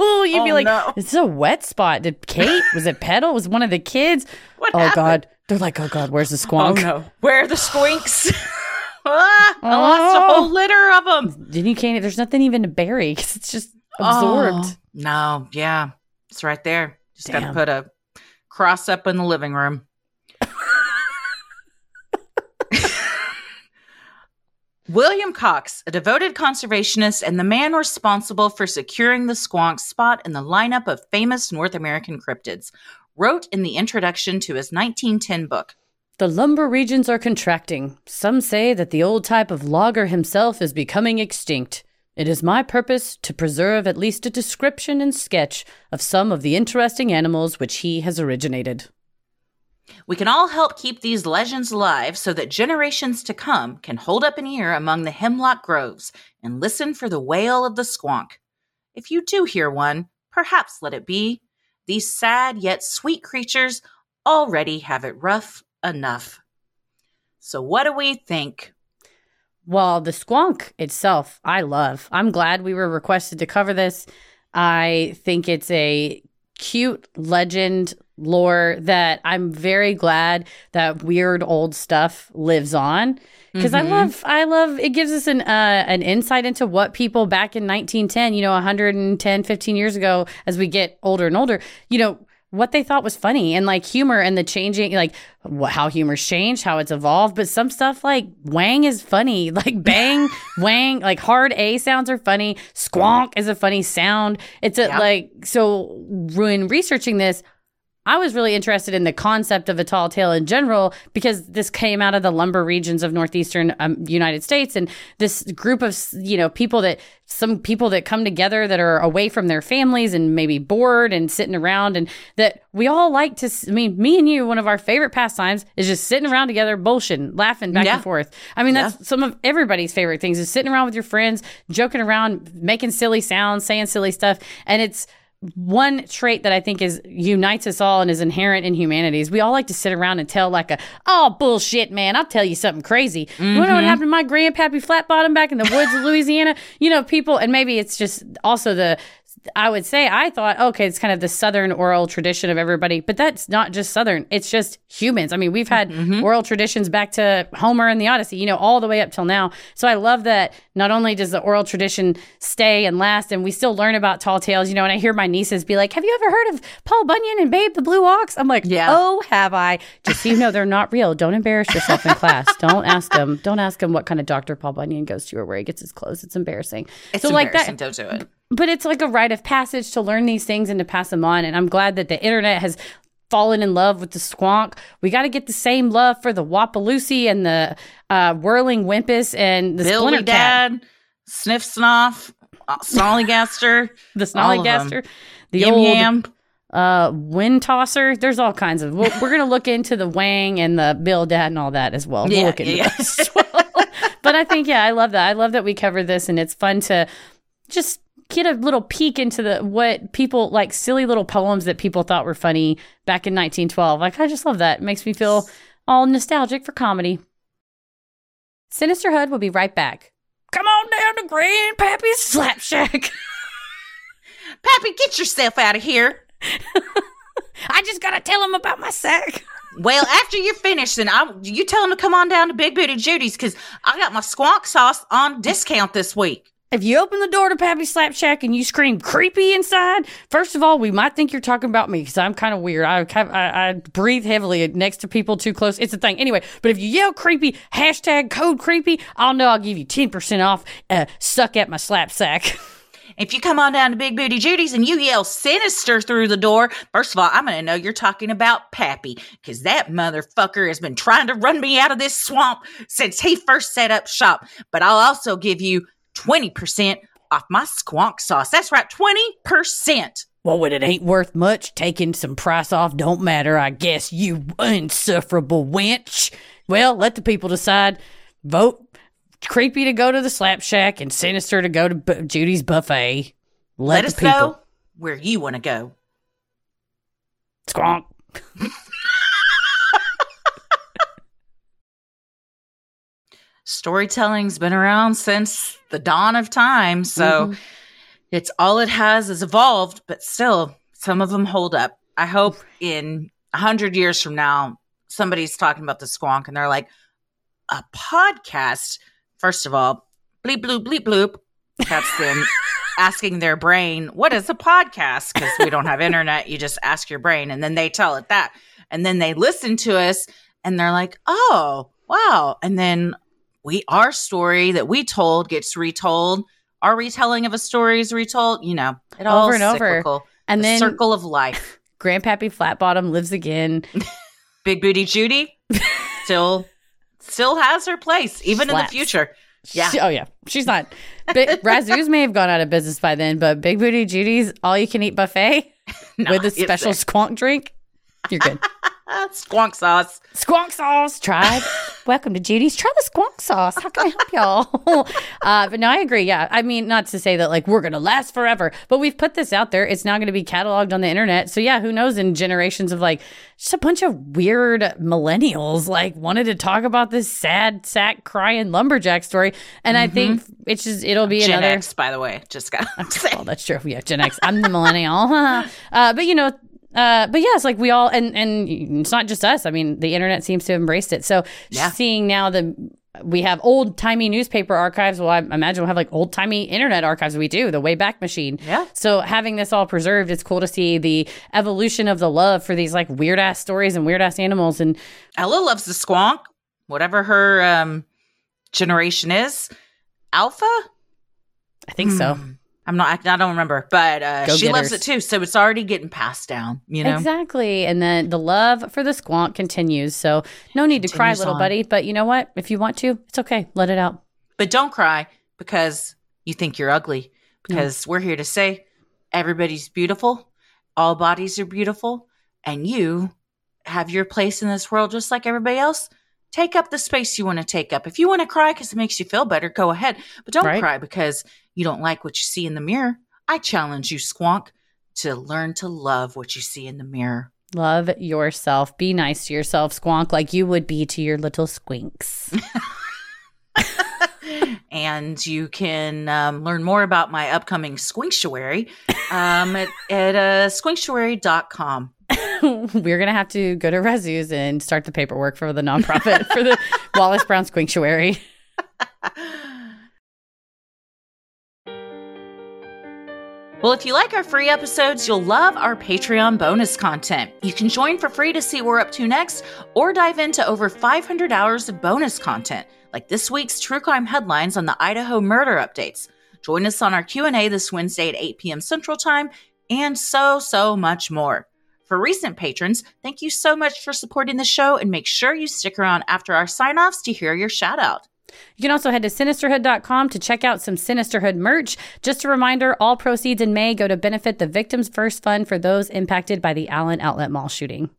oh, you'd be Oh, like, no. this is a wet spot. Did Kate? Was it Petal? Was one of the kids? What oh happened? god, they're like, oh god, where's the Oh no. Where are the squinks? Ah, [LAUGHS] I lost a Oh. whole litter of them. Then you can't. There's nothing even to bury because it's just absorbed. Oh, no, yeah. It's right there. Just got to put a cross up in the living room. [LAUGHS] William Cox, a devoted conservationist and the man responsible for securing the squonk spot in the lineup of famous North American cryptids, wrote in the introduction to his 1910 book The lumber regions are contracting. Some say that the old type of logger himself is becoming extinct. It is my purpose to preserve at least a description and sketch of some of the interesting animals which he has originated. We can all help keep these legends alive so that generations to come can hold up an ear among the hemlock groves and listen for the wail of the squonk. If you do hear one, perhaps let it be. These sad yet sweet creatures already have it rough enough. So, what do we think? Well, the squonk itself, I love. I'm glad we were requested to cover this. I think it's a cute legend lore that I'm very glad that weird old stuff lives on because I Mhm. love I love it gives us an uh, an insight into what people back in 1910, you know, 110 15 years ago as we get older and older, you know, what they thought was funny and like humor and the changing like wh- how humor's changed, how it's evolved, but some stuff like wang is funny, [LAUGHS] like bang, [LAUGHS] wang, like hard A sounds are funny, squonk is a funny sound. It's a Yeah. like so when researching this I was really interested in the concept of a tall tale in general because this came out of the lumber regions of northeastern um, United States, and this group of you know people that some people that come together that are away from their families and maybe bored and sitting around, and that we all like to. I mean, me and you, one of our favorite pastimes is just sitting around together, bullshitting, laughing back Yeah. and forth. I mean, that's some of everybody's favorite things is sitting around with your friends, joking around, making silly sounds, saying silly stuff, and it's one trait that I think is unites us all and is inherent in humanity is we all like to sit around and tell like a oh bullshit man I'll tell you something crazy. You wanna know what mm-hmm. happened to my grandpappy flat bottom back in the woods of Louisiana? You know people and maybe it's just also the I would say I thought okay it's kind of the southern oral tradition of everybody but that's not just southern it's just humans. I mean we've had mm-hmm. oral traditions back to Homer and the Odyssey you know all the way up till now. So I love that not only does the oral tradition stay and last and we still learn about tall tales you know and I hear my nieces be like have you ever heard of Paul Bunyan and Babe the Blue Ox? I'm like Yeah. oh have I just so you know they're not real. Don't embarrass yourself in class. [LAUGHS] Don't ask them. Don't ask him what kind of doctor Paul Bunyan goes to or where he gets his clothes. It's embarrassing. It's so like embarrassing. that, Don't do it. But it's like a rite of passage to learn these things and to pass them on. And I'm glad that the internet has fallen in love with the squonk. We got to get the same love for the Wapaloosie and the uh, whirling Whimpus and the Billy Splinter Cat, Dad, Sniff Snoff, uh, Snollygaster, [LAUGHS] the all of them. Snollygaster, the Yim old Yam. uh, wind tosser. There's all kinds of. We're, we're gonna look into the Wang and the Bildad and all that as well. We'll Yeah, look into yeah, well. [LAUGHS] but I think yeah, I love that. I love that we covered this, and it's fun to just get a little peek into the what people like silly little poems that people thought were funny back in 1912. Like I just love that. It makes me feel all nostalgic for comedy. Sinisterhood will be right back. Come on down to Grandpappy's Slap Shack. [LAUGHS] Pappy, get yourself out of here. [LAUGHS] I just gotta tell him about my sack. [LAUGHS] Well, after you're finished, then I you tell him to come on down to Big Booty Judy's because I got my squonk sauce on discount this week. If you open the door to Pappy Slap Shack and you scream creepy inside, first of all, we might think you're talking about me because I'm kind of weird. I, I, I breathe heavily next to people too close. It's a thing. Anyway, but if you yell creepy, hashtag code creepy, I'll know I'll give you 10% off. Uh, suck at my slap sack. [LAUGHS] If you come on down to Big Booty Judy's and you yell sinister through the door, first of all, I'm going to know you're talking about Pappy because that motherfucker has been trying to run me out of this swamp since he first set up shop. But I'll also give you 20% off my squonk sauce. That's right, 20%. well, when it ain't worth much, taking some price off don't matter, I guess, you insufferable wench. Well, let the people decide. Vote creepy to go to the slap shack and sinister to go to B- Judy's buffet. Let, Let us people. know where you want to go. Squonk. [LAUGHS] Storytelling's been around since the dawn of time, so Mhm. it's all it has is evolved, but still, some of them hold up. I hope in a hundred years from now, somebody's talking about the squonk and they're like, a podcast. First of all, bleep bloop bleep bloop. That's them [LAUGHS] asking their brain, what is a podcast? Because we don't have internet. You just ask your brain and then they tell it that. And then they listen to us and they're like, oh, wow. And then we our story that we told gets retold. Our retelling of a story is retold. You know, it all Over and over. And The then circle of life. [LAUGHS] Grandpappy Flatbottom lives again. [LAUGHS] Big booty Judy [LAUGHS] still still has her place, even in the future. Yeah. She- oh yeah, she's not. Big, Razzoo's may have gone out of business by then, but Big Booty Judy's all you can eat buffet with a special squonk drink. You're good. Squonk sauce. Squonk sauce tribe. [LAUGHS] Welcome to Judy's. Try the squonk sauce. How can I help y'all? [LAUGHS] uh, but no, I agree. Yeah. I mean, not to say that like we're going to last forever, but we've put this out there. It's now going to be cataloged on the internet. So yeah, who knows in generations of like just a bunch of weird millennials like wanted to talk about this sad sack crying lumberjack story. And I think it's just, it'll be Gen another. X, by the way. Just got to [LAUGHS] say. Oh, that's true. Yeah, Gen X. I'm the millennial. uh, but you know, uh, but yeah, it's like we all, and and it's not just us. I mean, the internet seems to have embraced it. So Yeah. seeing now the we have old timey newspaper archives. Well, I imagine we'll have like old timey internet archives. We do the Wayback Machine. Yeah. So having this all preserved, it's cool to see the evolution of the love for these like weird ass stories and weird ass animals. And Ella loves the squonk, whatever her um, generation is. Alpha? I think so. I'm not, I don't remember, but uh, she loves it too. So it's already getting passed down, you know? Exactly. And then the love for the squonk continues. So no need to cry, little on. buddy. But you know what? If you want to, it's okay. Let it out. But don't cry because you think you're ugly. Because we're here to say everybody's beautiful, all bodies are beautiful, and you have your place in this world just like everybody else. Take up the space you want to take up. If you want to cry because it makes you feel better, go ahead. But don't Right. cry because you don't like what you see in the mirror. I challenge you, Squonk, to learn to love what you see in the mirror. Love yourself. Be nice to yourself, squonk, like you would be to your little squinks. [LAUGHS] and you can um, learn more about my upcoming squinctuary um, at, at uh, squinctuary.com. [LAUGHS] We're going to have to go to Razzoo's and start the paperwork for the nonprofit for the [LAUGHS] Wallace Brown Squinctuary. Well, if you like our free episodes, you'll love our Patreon bonus content. You can join for free to see what we're up to next, or dive into over 500 hours of bonus content, like this week's true crime headlines on the Idaho murder updates. Join us on our Q&A this Wednesday at 8 p.m. Central Time, and so, so much more. For recent patrons, thank you so much for supporting the show, and make sure you stick around after our sign-offs to hear your shout-out. You can also head to sinisterhood.com to check out some Sinisterhood merch. Just a reminder all proceeds in May go to benefit the Victims First Fund for those impacted by the Allen Outlet Mall shooting.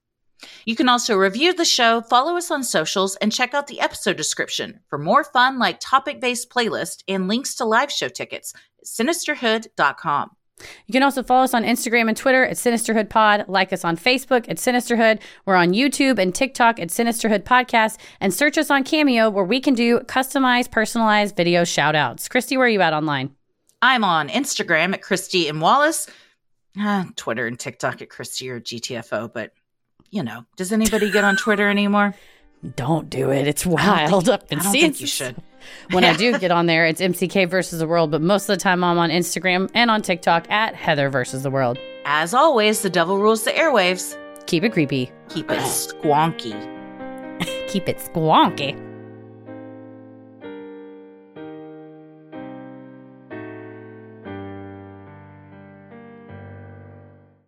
You can also review the show, follow us on socials, and check out the episode description for more fun like topic based playlist and links to live show tickets sinisterhood.com. You can also follow us on Instagram and Twitter at Sinisterhood Pod, like us on Facebook at Sinisterhood. We're on YouTube and TikTok at Sinisterhood Podcast, and search us on Cameo where we can do customized, personalized video shout outs. Christy, where are you at online? I'm on Instagram at Christy and Wallace, ah, Twitter and TikTok at Christy or GTFO, but you know, does anybody get on Twitter anymore? [SIGHS] Don't do it. It's wild up I don't think you should. When I do [LAUGHS] get on there, it's MCK versus the world, but most of the time I'm on Instagram and on TikTok at Heather versus the world. As always, the devil rules the airwaves. Keep it creepy. Keep it squonky. [LAUGHS] Keep it squonky.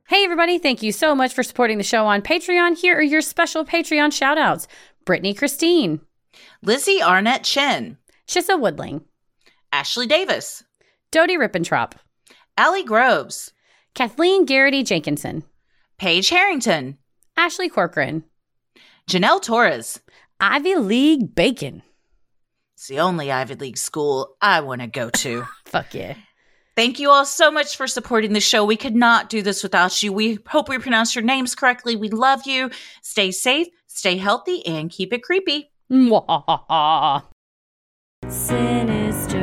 Hey, everybody. Thank you so much for supporting the show on Patreon. Here are your special Patreon shout outs Brittany Christine, Lizzie Arnett Chin, Chissa Woodling, Ashley Davis, Dodie Rippentrop, Allie Groves, Kathleen Garrity Jenkinson, Paige Harrington, Ashley Corcoran, Janelle Torres, Ivy League Bacon, It's the only Ivy League school I want to go to. [LAUGHS] Fuck yeah. Thank you all so much for supporting the show. We could not do this without you. We hope we pronounced your names correctly. We love you. Stay safe, stay healthy, and keep it creepy. Sinister.